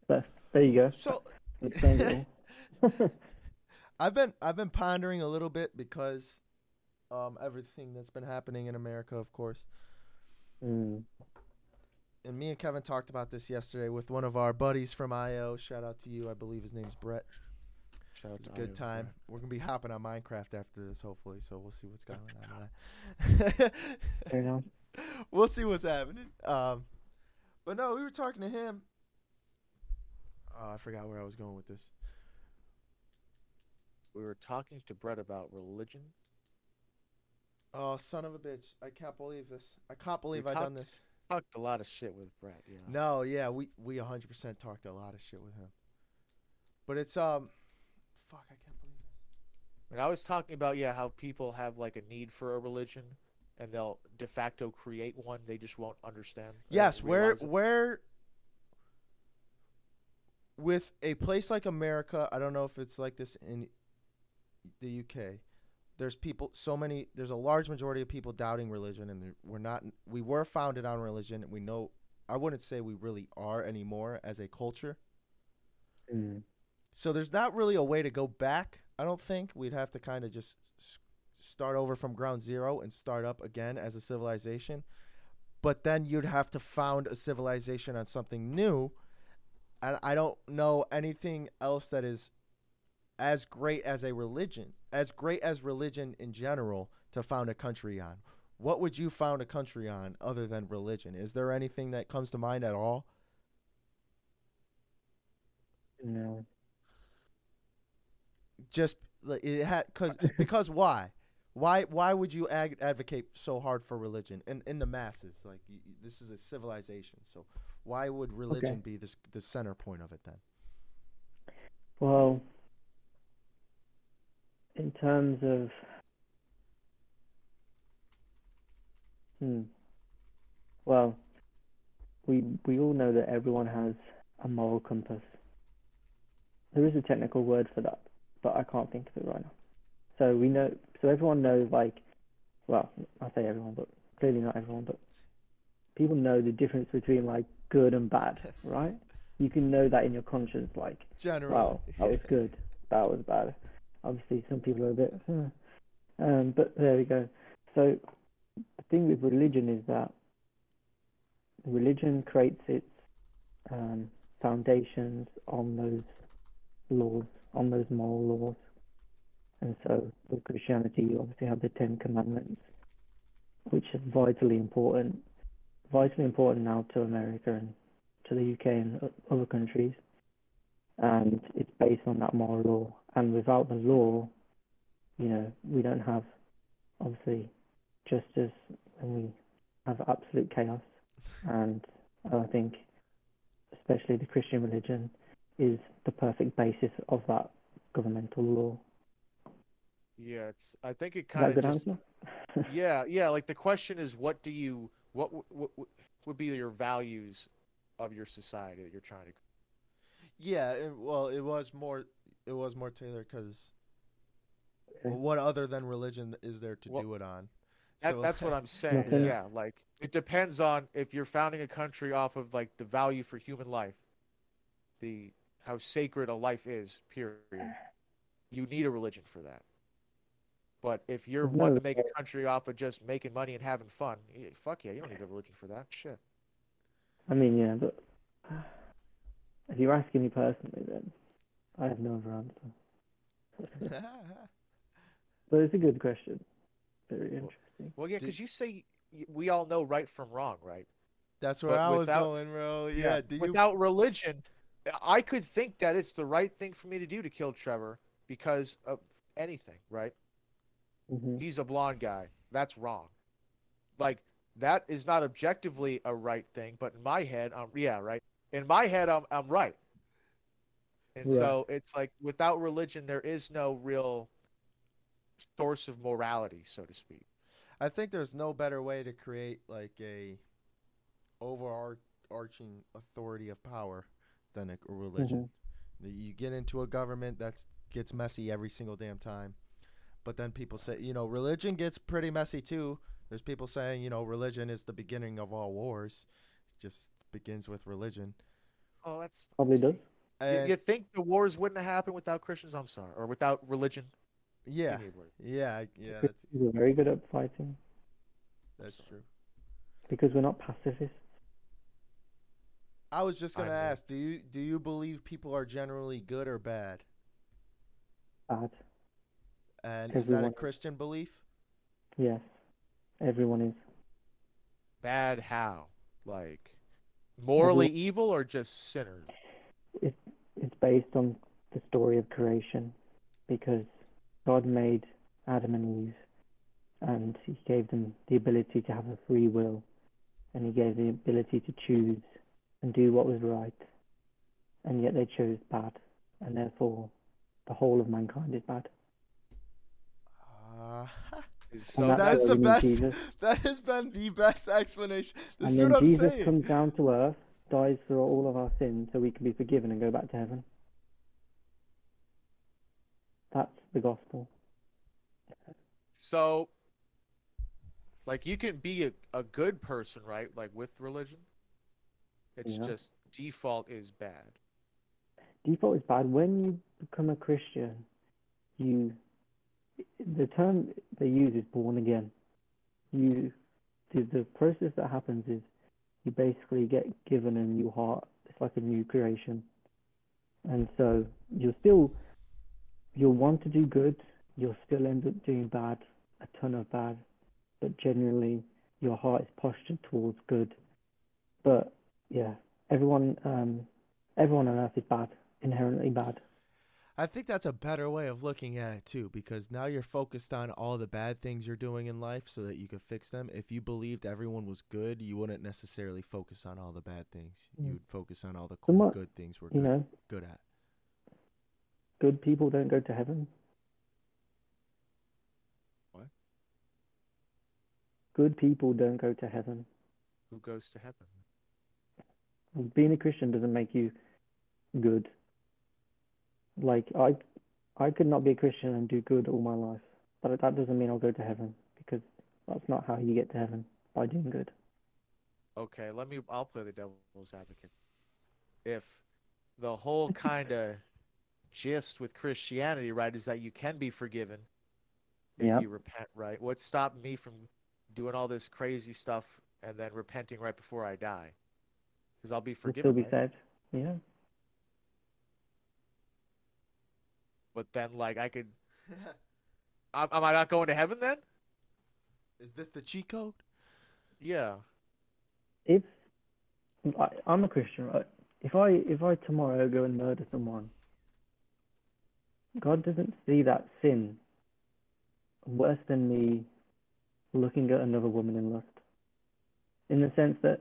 That's, there you go. so. Explains it all. I've been I've been pondering a little bit because um everything that's been happening in America, of course. mm. And me and Kevin talked about this yesterday with one of our buddies from IO. Shout out to you. I believe his name's Brett. Shout out to good Iowa, time. yeah. We're gonna be hopping on Minecraft after this, hopefully. So we'll see what's going on. We'll see what's happening. Um, but no, we were talking to him. Oh, I forgot where I was going with this. We were talking to Brett about religion. Oh, son of a bitch! I can't believe this. I can't believe We I done this. Talked a lot of shit with Brett. Yeah. No, yeah, we we 100% talked a lot of shit with him. But it's um, fuck, I can't believe it. And I was talking about yeah how people have like a need for a religion, and they'll de facto create one. They just won't understand. Yes, where it. where with a place like America, I don't know if it's like this in the UK. There's people so many there's a large majority of people doubting religion and we're not we were founded on religion. And we know I wouldn't say we really are anymore as a culture. Mm. So there's not really a way to go back. I don't think we'd have to kind of just start over from ground zero and start up again as a civilization. But then you'd have to found a civilization on something new. And I don't know anything else that is as great as a religion, as great as religion in general to found a country on. What would you found a country on other than religion? Is there anything that comes to mind at all? No. Just like it had cuz because why? Why why would you ag- advocate so hard for religion in in the masses? Like y y- this is a civilization. So why would religion be this the center point of it then? Well, in terms of, hmm, well, we we all know that everyone has a moral compass. There is a technical word for that, but I can't think of it right now. So we know, so everyone knows, like, well, I say everyone, but clearly not everyone, but people know the difference between like good and bad, right? You can know that in your conscience, like. Generally. Wow, that was good. That was bad. Obviously, some people are a bit, huh. um, but there we go. So the thing with religion is that religion creates its um, foundations on those laws, on those moral laws. And so with Christianity, you obviously have the Ten Commandments, which is vitally important, vitally important now to America and to the UK and other countries and it's based on that moral law. And without the law, you know, we don't have obviously justice, and we have absolute chaos. And I think, especially the Christian religion, is the perfect basis of that governmental law. Yeah, it's. I think it kind of good just. answer? Yeah, yeah. Like the question is, what do you, what, what, what would be your values of your society that you're trying to? Yeah, it, well, it was more it was more tailored because Okay. what other than religion is there to Well, do it on? That, So- that's what I'm saying. Nothing. Yeah, like it depends on if you're founding a country off of like the value for human life, the how sacred a life is. Period. You need a religion for that. But if you're There's wanting to make a country off of just making money and having fun, fuck yeah, you don't need a religion for that. Shit. I mean, yeah, but if you're asking me personally, then I have no other answer. But it's a good question. Very interesting. Well, yeah, because you say we all know right from wrong, right? That's where But I was without- going, bro. Yeah. Do you? Without religion, I could think that it's the right thing for me to do to kill Trevor because of anything, right? hmm He's a blonde guy. That's wrong. Like that is not objectively a right thing, but in my head, I'm yeah, right. In my head, I'm I'm right. And Right. so it's like without religion, there is no real source of morality, so to speak. I think there's no better way to create like a overarching authority of power than a, a religion. Mm-hmm. You get into a government that gets messy every single damn time. But then people say, you know, religion gets pretty messy too. There's people saying, you know, religion is the beginning of all wars. It just begins with religion. Oh, that's Probably does. You, And you think the wars wouldn't have happened without Christians? I'm sorry, or without religion? yeah, yeah, yeah, that's Christians are very good at fighting that's true. because we're not pacifists. I was just gonna know. ask, do you do you believe people are generally good or bad? Bad. And is that a Christian belief? Yes. Everyone is. Bad how? Like morally evil or just sinners? It's based on the story of creation because God made Adam and Eve and he gave them the ability to have a free will and he gave the ability to choose and do what was right. And yet they chose bad and therefore the whole of mankind is bad. Uh, So And that's the best. Jesus. That has been the best explanation. This and is then what I'm Jesus saying. comes down to earth, dies for all of our sins so we can be forgiven and go back to heaven. That's the gospel. So, like, you can be a, a good person, right? Like, with religion. It's Yeah. just default is bad. default is bad. When you become a Christian, you the term they use is born again. You, the, the process that happens is you basically get given a new heart. It's like a new creation. And so you'll still, you'll want to do good. You'll still end up doing bad, a ton of bad. But generally, your heart is postured towards good. But yeah, everyone, um, everyone on earth is bad, inherently bad. I think that's a better way of looking at it too, because now you're focused on all the bad things you're doing in life so that you can fix them. If you believed everyone was good, you wouldn't necessarily focus on all the bad things. Mm. You'd focus on all the cool, mu- good things we're You good, know, good at. good people don't go to heaven. What? Good people don't go to heaven. Who goes to heaven? Being a Christian doesn't make you good. Like I, I could not be a Christian and do good all my life, but that doesn't mean I'll go to heaven because that's not how you get to heaven by doing good. Okay, let me. I'll play the devil's advocate. If the whole kind of gist with Christianity, right, is that you can be forgiven if Yep. you repent, right? What stopped me from doing all this crazy stuff and then repenting right before I die? Because I'll be You'll forgiven. still be right? saved. Yeah. But then, like, I could. Am, am I not going to heaven then? Is this the cheat code? Yeah. If I, I'm a Christian, right? If I if I tomorrow go and murder someone, God doesn't see that sin worse than me looking at another woman in lust. In the sense that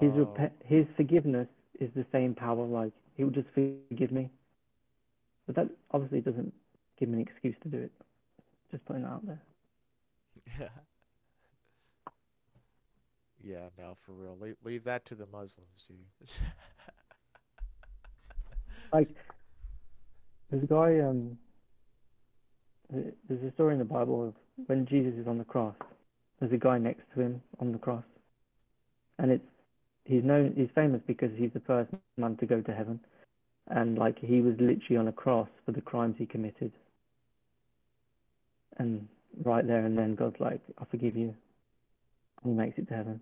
his Oh, rep- his forgiveness is the same power. Like he will just forgive me. But that obviously doesn't give me an excuse to do it. Just putting that out there. yeah, Yeah, no, for real. Leave, leave that to the Muslims, dude. Like there's a guy. Um, there's a story in the Bible of when Jesus is on the cross. There's a guy next to him on the cross, and it's he's known. He's famous because he's the first man to go to heaven, and like he was literally on a cross for the crimes he committed. And right there and then, God's like, "I forgive you," and he makes it to heaven.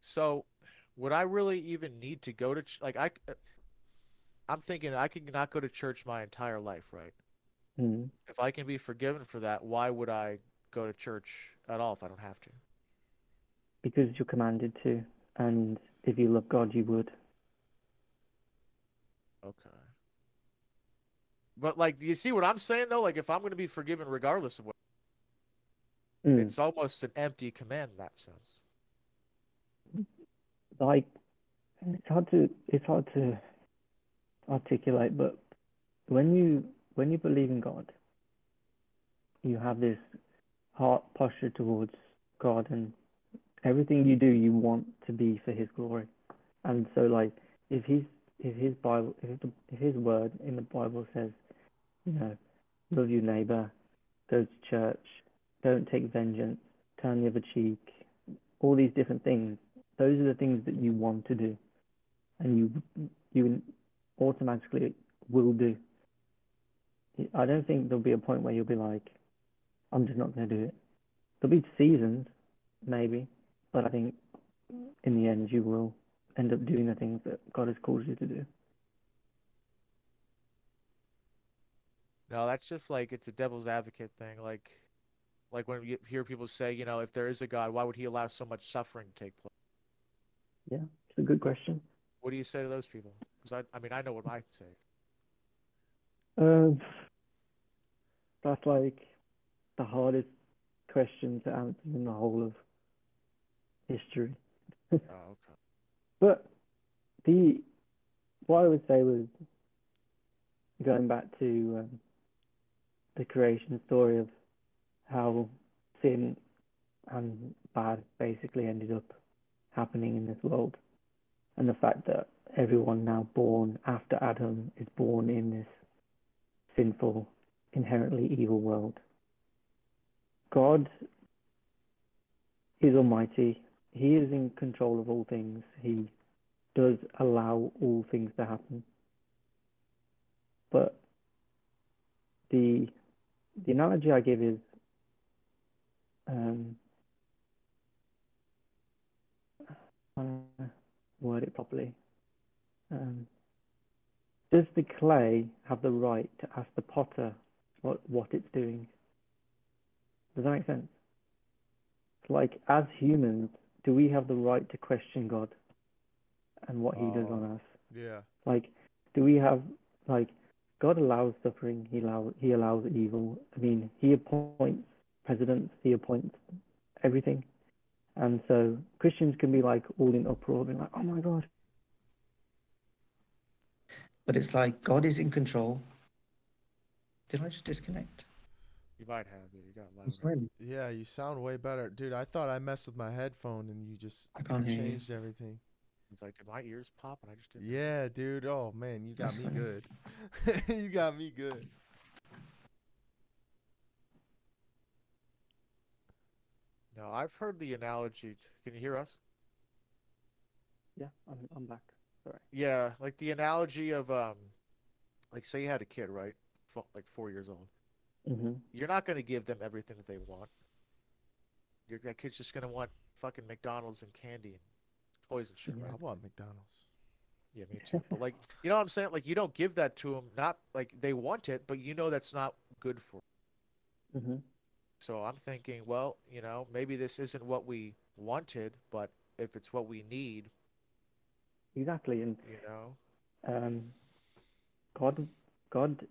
So, would I really even need to go to ch- like I'm thinking I could not go to church my entire life, right? Mm. If I can be forgiven for that, why would I go to church at all if I don't have to? Because you're commanded to, and if you love God, you would. Okay. But like, do you see what I'm saying though? Like, if I'm going to be forgiven regardless of what, Mm. it's almost an empty command in that sense. like it's hard to it's hard to articulate but when you when you believe in god you have this heart posture towards god and everything you do you want to be for his glory and so like if his if his bible if, the, if his word in the bible says you know love your neighbor go to church don't take vengeance turn the other cheek all these different things those are the things that you want to do. And you you automatically will do. I don't think there'll be a point where you'll be like i'm just not going to do it. There'll be seasons maybe but i think in the end you will end up doing the things that god has called you to do No, that's just like it's a devil's advocate thing. Like, like when you hear people say, you know, if there is a God, why would He allow so much suffering to take place? Yeah, it's a good question What do you say to those people? Because I, I mean, I know what I say. um that's like the hardest question to answer in the whole of history Oh, okay. But the what I would say was going back to um, the creation story of how sin and bad basically ended up happening in this world, and the fact that everyone now born after Adam is born in this sinful, inherently evil world. God is almighty. He is in control of all things. He does allow all things to happen. But the the analogy I give is um, word it properly. Um, does the clay have the right to ask the potter what what it's doing? Does that make sense? Like as humans, do we have the right to question God and what He does Oh. on us? Yeah. Like, do we have like God allows suffering? He allows He allows evil. I mean, He appoints presidents. He appoints everything. And so Christians can be like all in uproar, being like, "Oh my God, But it's like God is in control. Did I just disconnect? You might have. Yeah, you got loud. Yeah, you sound way better. Dude, I thought I messed with my headphone and you just I can't hear you. changed everything. It's like, did my ears pop? And I just didn't. Yeah, dude. Oh man, you got That's me funny. good. you got me good. No, I've heard the analogy. Can you hear us? yeah, I'm I'm back." Sorry. Yeah, like the analogy of um, like say you had a kid, right? Fo- Like four years old. Hmm You're not going to give them everything that they want. Your that kid's just going to want fucking McDonald's and candy and toys and shit, Yeah. right? I want McDonald's. Yeah, me too. But like, you know what I'm saying? Like, you don't give that to them. Not like they want it, but you know that's not good for. 'em. hmm So I'm thinking, well, you know, maybe this isn't what we wanted, but if it's what we need, Exactly, and you know, um, God, God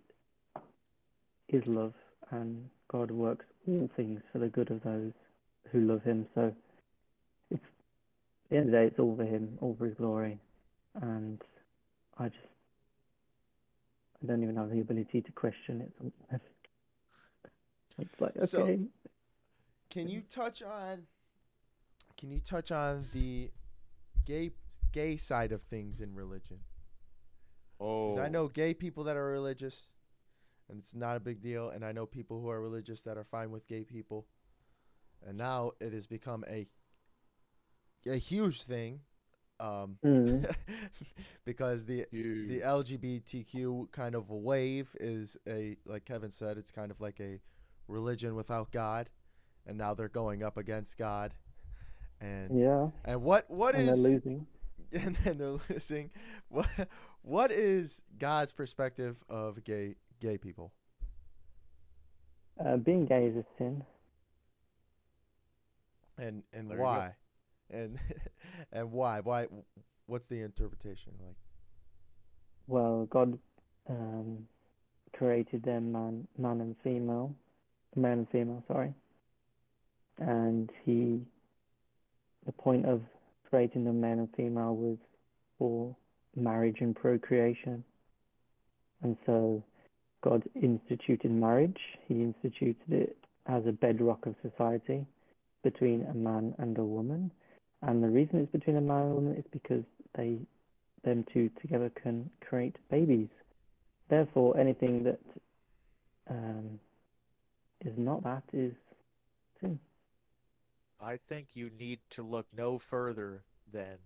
is love, and God works all things for the good of those who love Him. So, it's at the end of the day, it's all for Him, all for His glory, and I just I don't even have the ability to question it. sometimes. It's like So- okay, Can you touch on Can you touch on the gay gay side of things in religion? oh, I know gay people that are religious, and it's not a big deal. And I know people who are religious that are fine with gay people. And now it has become a a huge thing, um, Mm, because the you, the LGBTQ kind of wave is a like Kevin said, it's kind of like a religion without God, and now they're going up against God, and yeah, and what what and is they're losing. and then they're losing. What what is God's perspective of gay gay people? Uh, being gay is a sin. And and There why? And and why? Why what's the interpretation like? Well, God um, created them man, man and female, man and female, sorry. And he, the point of creating them man and female was for marriage and procreation. And so God instituted marriage. He instituted it as a bedrock of society between a man and a woman. And the reason it's between a man and a woman is because they them two together can create babies. Therefore, anything that um, is not that is sin. I think you need to look no further than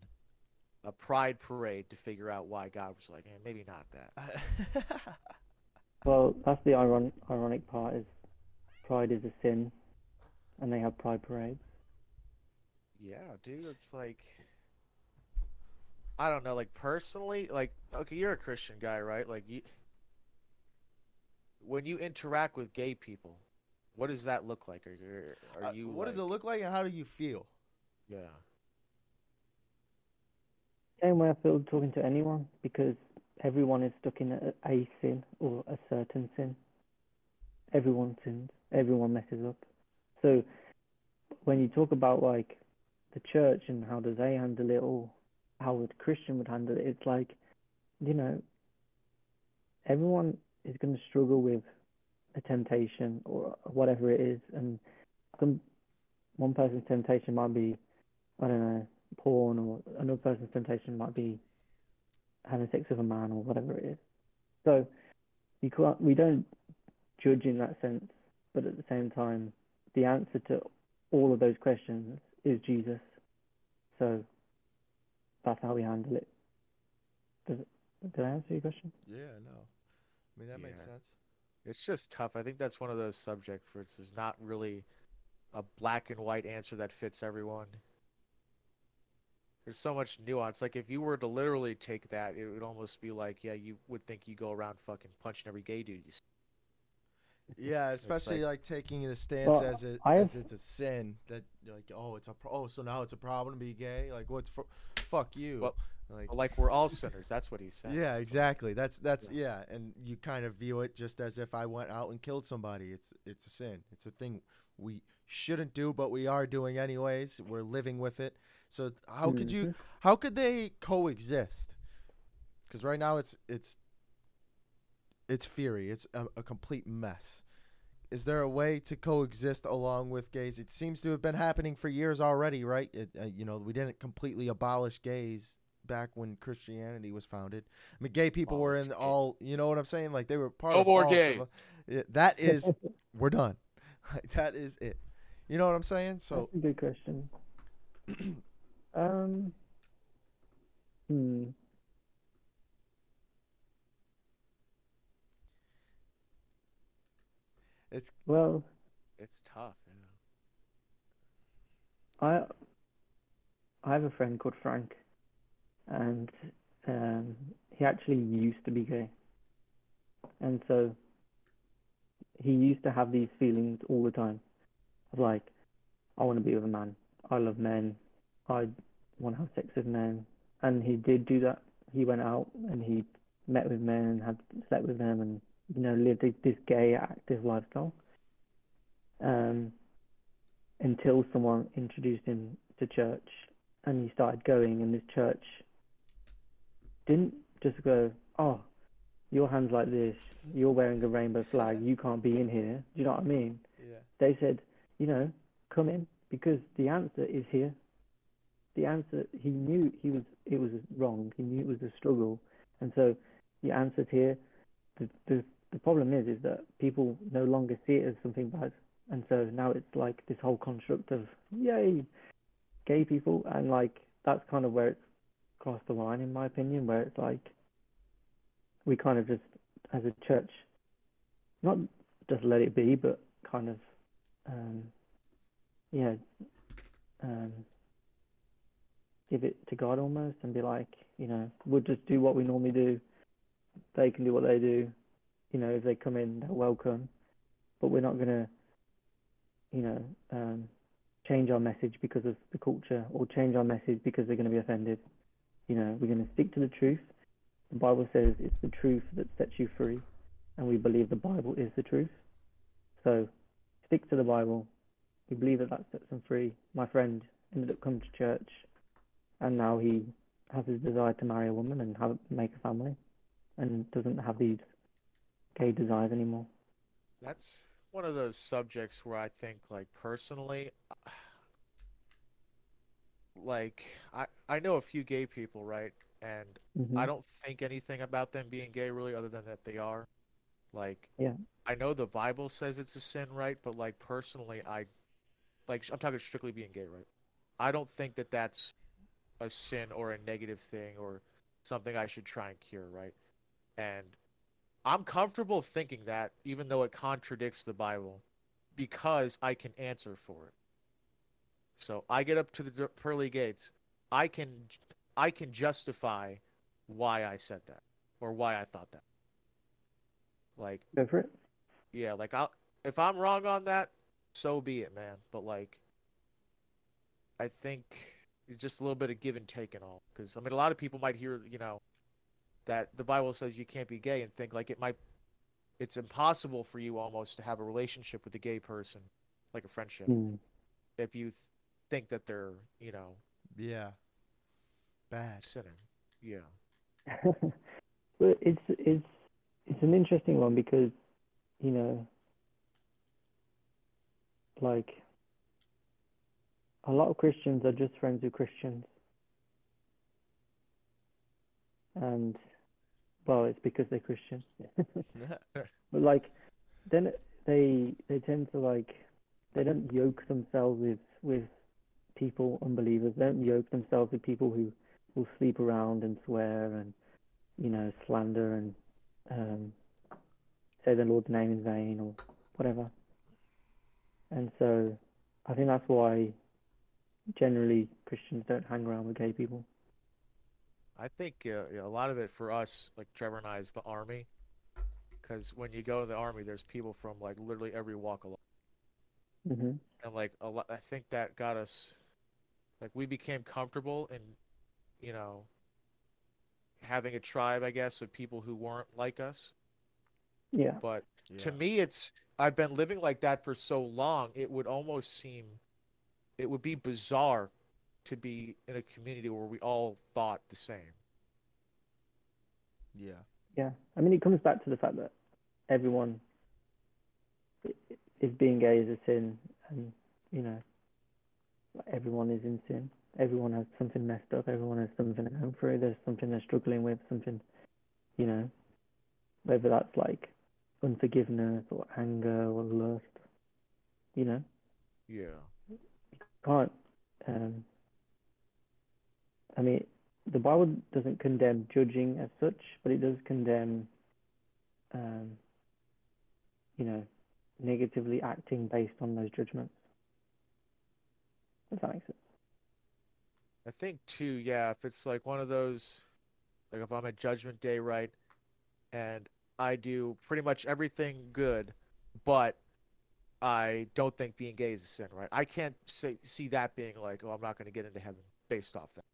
a pride parade to figure out why God was like, eh, maybe not that. Well, that's the iron- ironic part is pride is a sin, and they have pride parades. Yeah, dude, it's like I don't know, like personally, like okay, you're a Christian guy, right? Like you when you interact with gay people, what does that look like? Are you are Uh, you what does it look like, and how do you feel? Yeah. Same way I feel talking to anyone because everyone is stuck in a, a sin or a certain sin. Everyone sins. Everyone messes up. So when you talk about like the church and how do they handle it or how a Christian would handle it, it's like, you know, everyone is going to struggle with a temptation or whatever it is, and some one person's temptation might be, I don't know, porn, or another person's temptation might be having sex with a man or whatever it is. So you can't, we don't judge in that sense, but at the same time, the answer to all of those questions is Jesus. So that's how we handle it. Does it, did I answer your question? Yeah, no. I mean that makes sense. It's just tough. I think that's one of those subjects where it's not really a black and white answer that fits everyone. There's so much nuance. Like if you were to literally take that, it would almost be like, yeah, you would think you go around fucking punching every gay dude you see. Yeah, especially like- like, taking the stance Well, as it I as it's a sin that like oh it's a pro- oh so now it's a problem to be gay like what's for fuck you Well, like Like we're all sinners. That's what he's saying. yeah exactly that's that's yeah. and you kind of view it just as if I went out and killed somebody it's it's a sin it's a thing we shouldn't do but we are doing anyways we're living with it so how could you Mhm. how could they coexist? Because right now it's it's it's fury. It's a, a complete mess. Is there a way to coexist along with gays? It seems to have been happening for years already right? It, uh, you know we didn't completely abolish gays back when christianity was founded. I mean gay people were in gays. all you know what i'm saying? Like they were part No of more all gay. civil- that is we're done. Like that is it. You know what i'm saying? So good question. um. Hmm. it's Well, It's tough. Yeah. I I have a friend called Frank, and um, he actually used to be gay, and so he used to have these feelings all the time, of like, I want to be with a man, I love men, I want to have sex with men, and he did do that. He went out and he met with men and had slept with them, and you know lived this- this gay active lifestyle. Um, until someone introduced him to church and he started going and this church didn't just go oh your hands like this. You're wearing a rainbow flag. You can't be in here. Do you know what i mean? Yeah. They said you know come in because the answer is here the answer he knew he was it was wrong. He knew it was a struggle. And so the answer's here. The the, the problem is is that people no longer see it as something bad. And so now it's like this whole construct of yay gay people. And like that's kind of where it's crossed the line in my opinion where it's like we kind of just as a church not just let it be but kind of um yeah um give it to God almost and be like you know we'll just do what we normally do they can do what they do you know if they come in they're welcome but we're not going to you know, um, change our message because of the culture or change our message because they're going to be offended. You know, we're going to stick to the truth. The Bible says it's the truth that sets you free, and we believe the Bible is the truth. So stick to the Bible. We believe that that sets them free. My friend ended up coming to church, and now he has his desire to marry a woman and have make a family, and doesn't have these gay desires anymore. That's one of those subjects where I think, like, personally, like, I, I know a few gay people, right? And Mhm. I don't think anything about them being gay really other than that they are. Like, Yeah. I know the Bible says it's a sin, right? But, like, personally, I, like, I'm talking strictly being gay, right? I don't think that that's a sin or a negative thing or something I should try and cure, right? And I'm comfortable thinking that, even though it contradicts the Bible, because I can answer for it. So I get up to the pearly gates. I can, I can justify why I said that or why I thought that. Like, it. yeah, like I, if I'm wrong on that, so be it, man. But like, I think just a little bit of give and take and all. Because I mean, a lot of people might hear, you know, that the Bible says you can't be gay and think like it might, it's impossible for you almost to have a relationship with a gay person, like a friendship, Hmm. if you think that they're, you know, yeah bad sinning. Yeah. Well, it's it's it's an interesting one because you know, like a lot of Christians are just friends with Christians, and well, it's because they're Christian. But like, then they they tend to like they don't yoke themselves with with people unbelievers. They don't yoke themselves with people who will sleep around and swear and you know slander and um, say the Lord's name in vain or whatever. And so I think that's why generally Christians don't hang around with gay people. I think uh, a lot of it for us, like Trevor and I, is the army. Because when you go to the army, there's people from like literally every walk of life, hmm and like a lot. I think that got us, like we became comfortable in, you know, having a tribe, I guess, of people who weren't like us. Yeah. But Yeah. to me, it's I've been living like that for so long. It would almost seem, it would be bizarre, to be in a community where we all thought the same. yeah. Yeah, I mean, it comes back to the fact that everyone is being gay is a sin, and you know, everyone is in sin. Everyone has something messed up. Everyone has something going through. There's something they're struggling with. Something, you know, whether that's like unforgiveness or anger or lust. You know, Yeah. Can't. Um, I mean, the Bible doesn't condemn judging as such, but it does condemn, um, you know, negatively acting based on those judgments. Does that make sense? I think too, yeah, if it's like one of those like if I'm at judgment day, right, and I do pretty much everything good, but I don't think being gay is a sin, right? I can't say see that being like, oh, I'm not going to get into heaven based off that.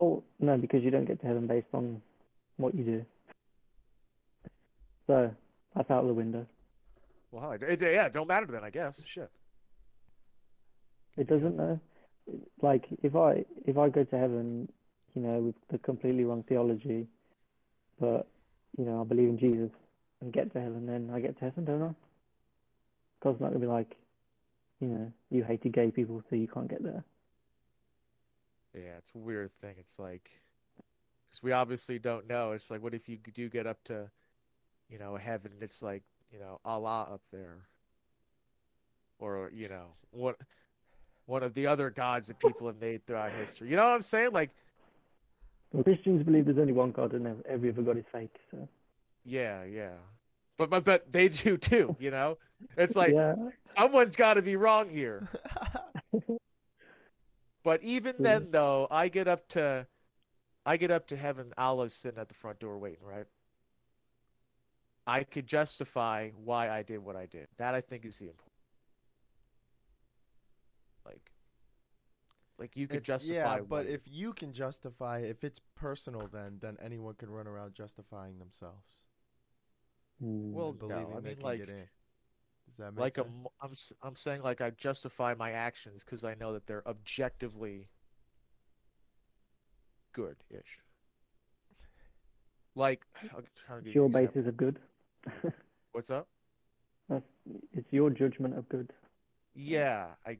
Oh no, because you don't get to heaven based on what you do. So that's out of the window. Well, it, it, yeah, it don't matter then, I guess. Shit. It doesn't know. Like if I if I go to heaven, you know, with the completely wrong theology, but you know I believe in Jesus and get to heaven, then I get to heaven, don't I? God's not gonna be like, you know, you hated gay people, so you can't get there. Yeah, it's a weird thing. It's like, because we obviously don't know. It's like, what if you do get up to, you know, heaven? and It's like, you know, Allah up there, or you know, what, one of the other gods that people have made throughout history. You know what I'm saying? Like, Well, Christians believe there's only one God and every other God is fake. So yeah, yeah, but but but they do too. You know, it's like yeah, someone's got to be wrong here. But even then, though, I get up to, I get up to heaven. Allah's sitting at the front door waiting, right? I could justify why I did what I did. That I think is the important. Like, like you could If- justify. yeah, but why- if you can justify, if it's personal, then then anyone can run around justifying themselves. Well, and no, believing I they mean can like, get in. Does that make like a, sense? m- I'm s- I'm saying like I justify my actions because I know that they're objectively good-ish. Like, I'll try to give it's your an example. basis of good. What's up? That's, it's your judgment of good. Yeah, I,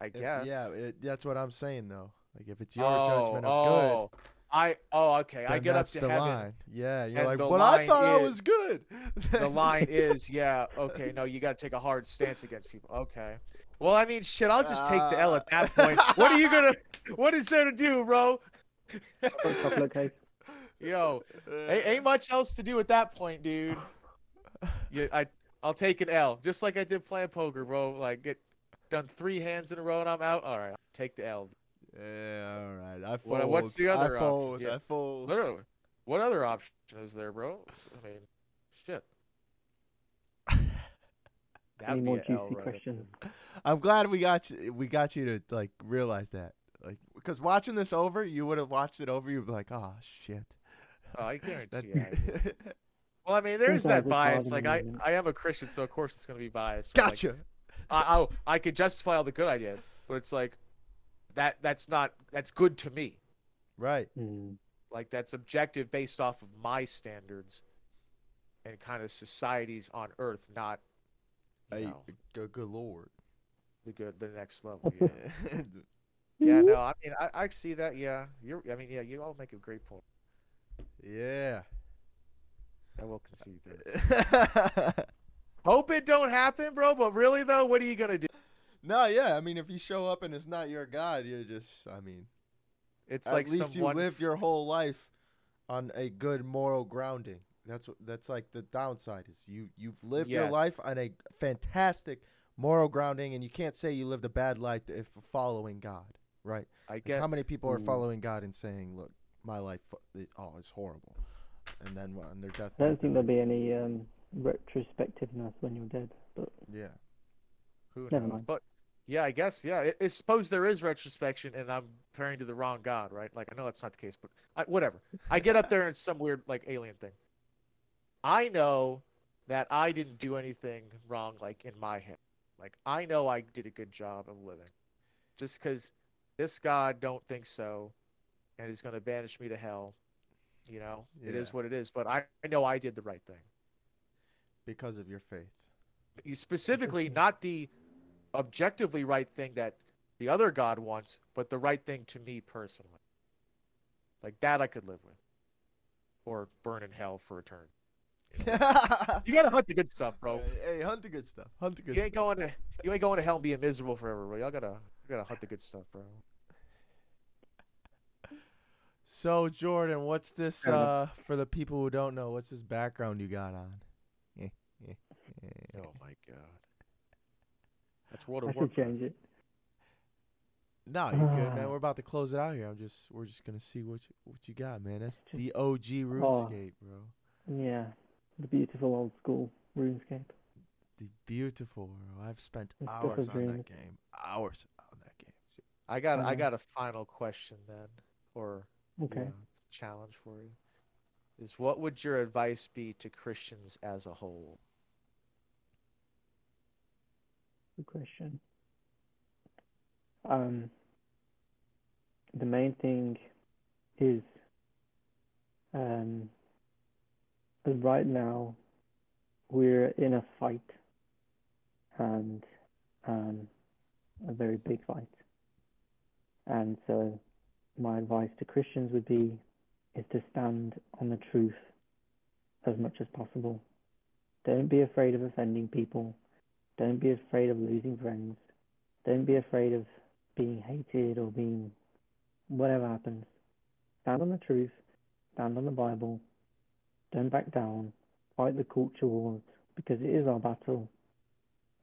I If- guess. yeah, it, that's what I'm saying though. Like if it's your oh, judgment of oh, I oh okay. good, I then get up to the heaven. line. Yeah, you're like, the well, I line thought I was good. The line is yeah. Okay, no, you got to take a hard stance against people. Okay. Well, I mean, shit. I'll just take the L at that point. Ah. what are you gonna? What is there to do, bro? Couple of case. Yo, ain't, ain't much else to do at that point, dude. Yeah, I I'll take an L, just like I did playing poker, bro. Like get done three hands in a row and I'm out. All right, I'll take the L. Yeah, all right. I fold. What- what's the other I option? Yeah. I fold. Literally, what other option is there, bro? I mean, shit. That'd Any be more juicy questions? I'm glad we got you. We got you to like realize that. Like, because watching this over, you would have watched it over. You'd be like, oh shit. Oh, I guarantee. I would. Well, I mean, there's that bias. Like I. I am a Christian, so of course it's gonna be biased. So, like, gotcha. I, oh, I could justify all the good ideas, but it's like that. That's not. That's good to me. Right. Hmm. Like that's objective based off of my standards and kind of societies on Earth, not you Hey, know, good, good lord. the good, the next level. Yeah, yeah. No, I mean, I, I see that. Yeah, you're. I mean, yeah, you all make a great point. yeah. I will concede that. Hope it don't happen, bro. But really though, what are you gonna do? No, yeah. I mean, if you show up and it's not your God, you're just. I mean, It's like at like least you someone. lived your whole life on a good moral grounding. That's what that's like the downside is you you've lived your life on a fantastic moral grounding, and you can't say you lived a bad life if following God, right? I Like, how many people are following God and saying, "Look, my life, fu- it, oh, it's horrible," and then on their I don't think there'll be any um, retrospectiveness when you're dead, but yeah. who Never knows. mind. But yeah, I guess yeah. I, I suppose there is retrospection, and I'm praying to the wrong God, right? Like I know that's not the case, but I, whatever. I get up there and it's some weird like alien thing. I know that I didn't do anything wrong, like in my head. Like I know I did a good job of living. Just because this God don't think so, and is going to banish me to hell. You know, it is what it is. But I, I know I did the right thing. because of your faith. You specifically not the objectively right thing that the other God wants, but the right thing to me personally. Like that I could live with. Or burn in hell for eternity. You gotta hunt the good stuff, bro. Hey, hunt the good stuff. Hunt the good. You ain't going to you ain't going to hell and being miserable forever, bro. Y'all gotta you gotta hunt the good stuff, bro. So Jordan, what's this uh for the people who don't know? What's this background you got on? Oh my god. That's World I of should Warcraft. change it. No, you're good, man. We're about to close it out here. I'm just we're just gonna see what you, what you got, man. That's the OG RuneScape, bro. Yeah, the beautiful old school RuneScape. The beautiful, bro. I've spent It's hours on that game. Hours on that game. I got I Mhm. got a final question then, or Okay. yeah, challenge for you. Is what would your advice be to Christians as a whole? Good question. Um, the main thing is, um, right now we're in a fight, and um, a very big fight. And so, my advice to Christians would be, is to stand on the truth as much as possible. Don't be afraid of offending people. Don't be afraid of losing friends. Don't be afraid of being hated or being whatever happens. Stand on the truth. Stand on the Bible. Don't back down. Fight the culture wars because it is our battle.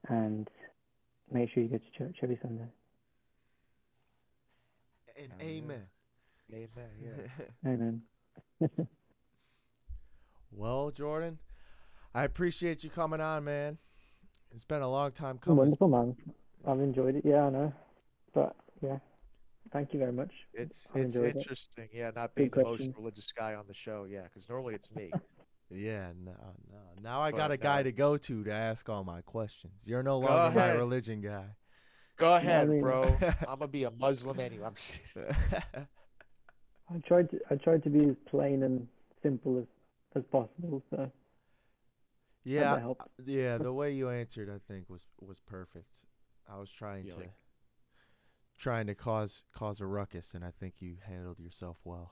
And make sure you go to church every Sunday. And amen. Amen. Yeah. Amen. well, Jordan, I appreciate you coming on, man. It's been a long time coming. Wonderful, man. I've enjoyed it. Yeah, I know. But yeah, thank you very much. It's I it's enjoyed it. interesting, yeah, not being Good the most religious guy on the show, yeah, because normally it's me. Yeah, no, no. Now I But, got a guy uh, to go to to ask all my questions. You're no Go longer my religion guy. Go ahead, mean- bro. I'm gonna be a Muslim anyway. I'm I tried to I tried to be as plain and simple as as possible. So hope yeah, that yeah. The way you answered, I think, was was perfect. I was trying Yeah, to like- trying to cause cause a ruckus, and I think you handled yourself well.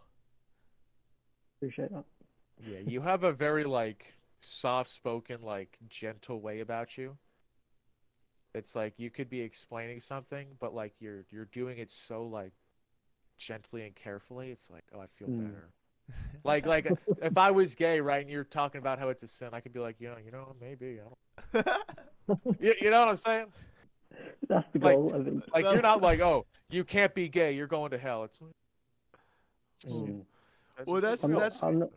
Appreciate that. yeah, you have a very like soft-spoken, like gentle way about you. It's like you could be explaining something, but like you're you're doing it so like gently and carefully. It's like, oh, I feel Mm. better. Like like if I was gay, right, and you're talking about how it's a sin, I could be like, you know, you know, maybe. I don't... you, you know what I'm saying? That's the Like- goal. I think. Like you're not like, oh, you can't be gay, you're going to hell. It's Mm. Well, that's- just- that's- I'm not-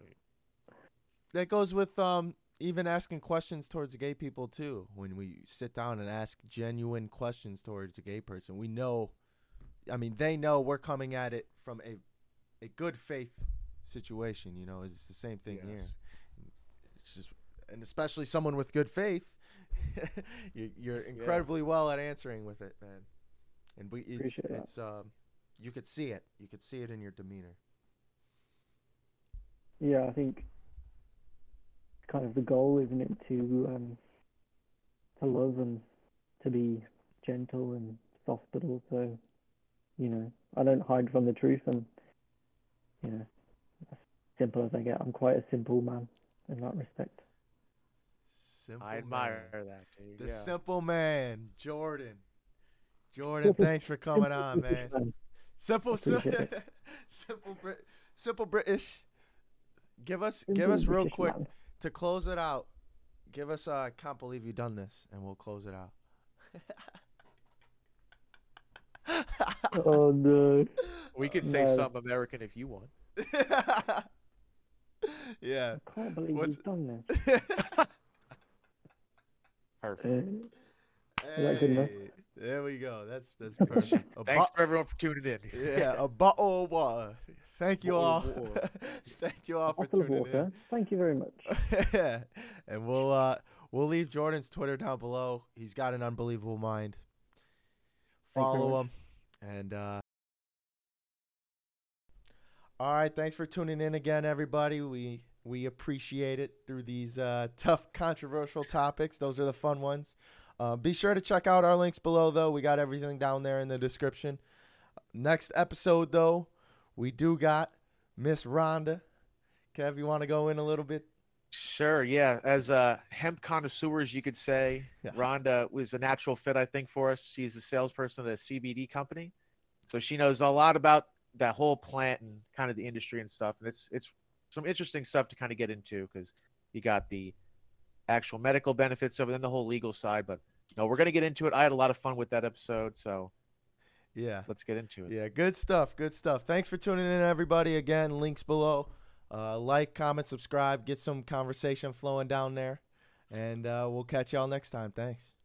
that goes with um even asking questions towards gay people too. When we sit down and ask genuine questions towards a gay person, we know. I mean, they know we're coming at it from a a good faith situation. You know, it's the same thing here. It's just, and especially someone with good faith, you, you're incredibly well at answering with it, man. And we, it's, it's um, you could see it. You could see it in your demeanor. Yeah, I think kind of the goal, isn't it, to um, to love and to be gentle and soft, but also, you know, I don't hide from the truth, and you know, simple as I get. I'm quite a simple man in that respect. Simple I admire man. that, dude. The yeah. simple man, Jordan. Jordan, thanks for coming on, man. Simple, Appreciate simple, Brit- simple British. Give us, give us real British quick. man. to close it out, give us a I can't believe you've done this, and we'll close it out. Oh no. We could say No. some American if you want. yeah. I can't believe What's- you've done this. Perfect. Uh, that good? Hey, There we go. That's that's perfect. A Thanks bo- for everyone for tuning in. yeah, a bottle of water. Thank you all. Bottle of water. Thank you all for tuning water. Thank you very much. in. and we'll uh we'll leave Jordan's Twitter down below. He's got an unbelievable mind. Thank you Follow much. him. And uh all right, thanks for tuning in again, everybody. We we appreciate it through these uh, tough, controversial topics. Those are the fun ones. Uh, be sure to check out our links below, though. We got everything down there in the description. Next episode, though, we do got Miss Rhonda. Kev, you want to go in a little bit? Sure, yeah. As uh, hemp connoisseurs, you could say Yeah. Rhonda was a natural fit, I think, for us. She's a salesperson at a CBD company, so she knows a lot about that whole plant and kind of the industry and stuff. And it's it's some interesting stuff to kind of get into because you got the actual medical benefits of it and the whole legal side. But no, we're gonna get into it. I had a lot of fun with that episode, so Yeah. let's get into it. Yeah, good stuff. Good stuff. Thanks for tuning in, everybody. Again, links below. Uh, like, comment, subscribe, get some conversation flowing down there. And uh, we'll catch y'all next time. Thanks.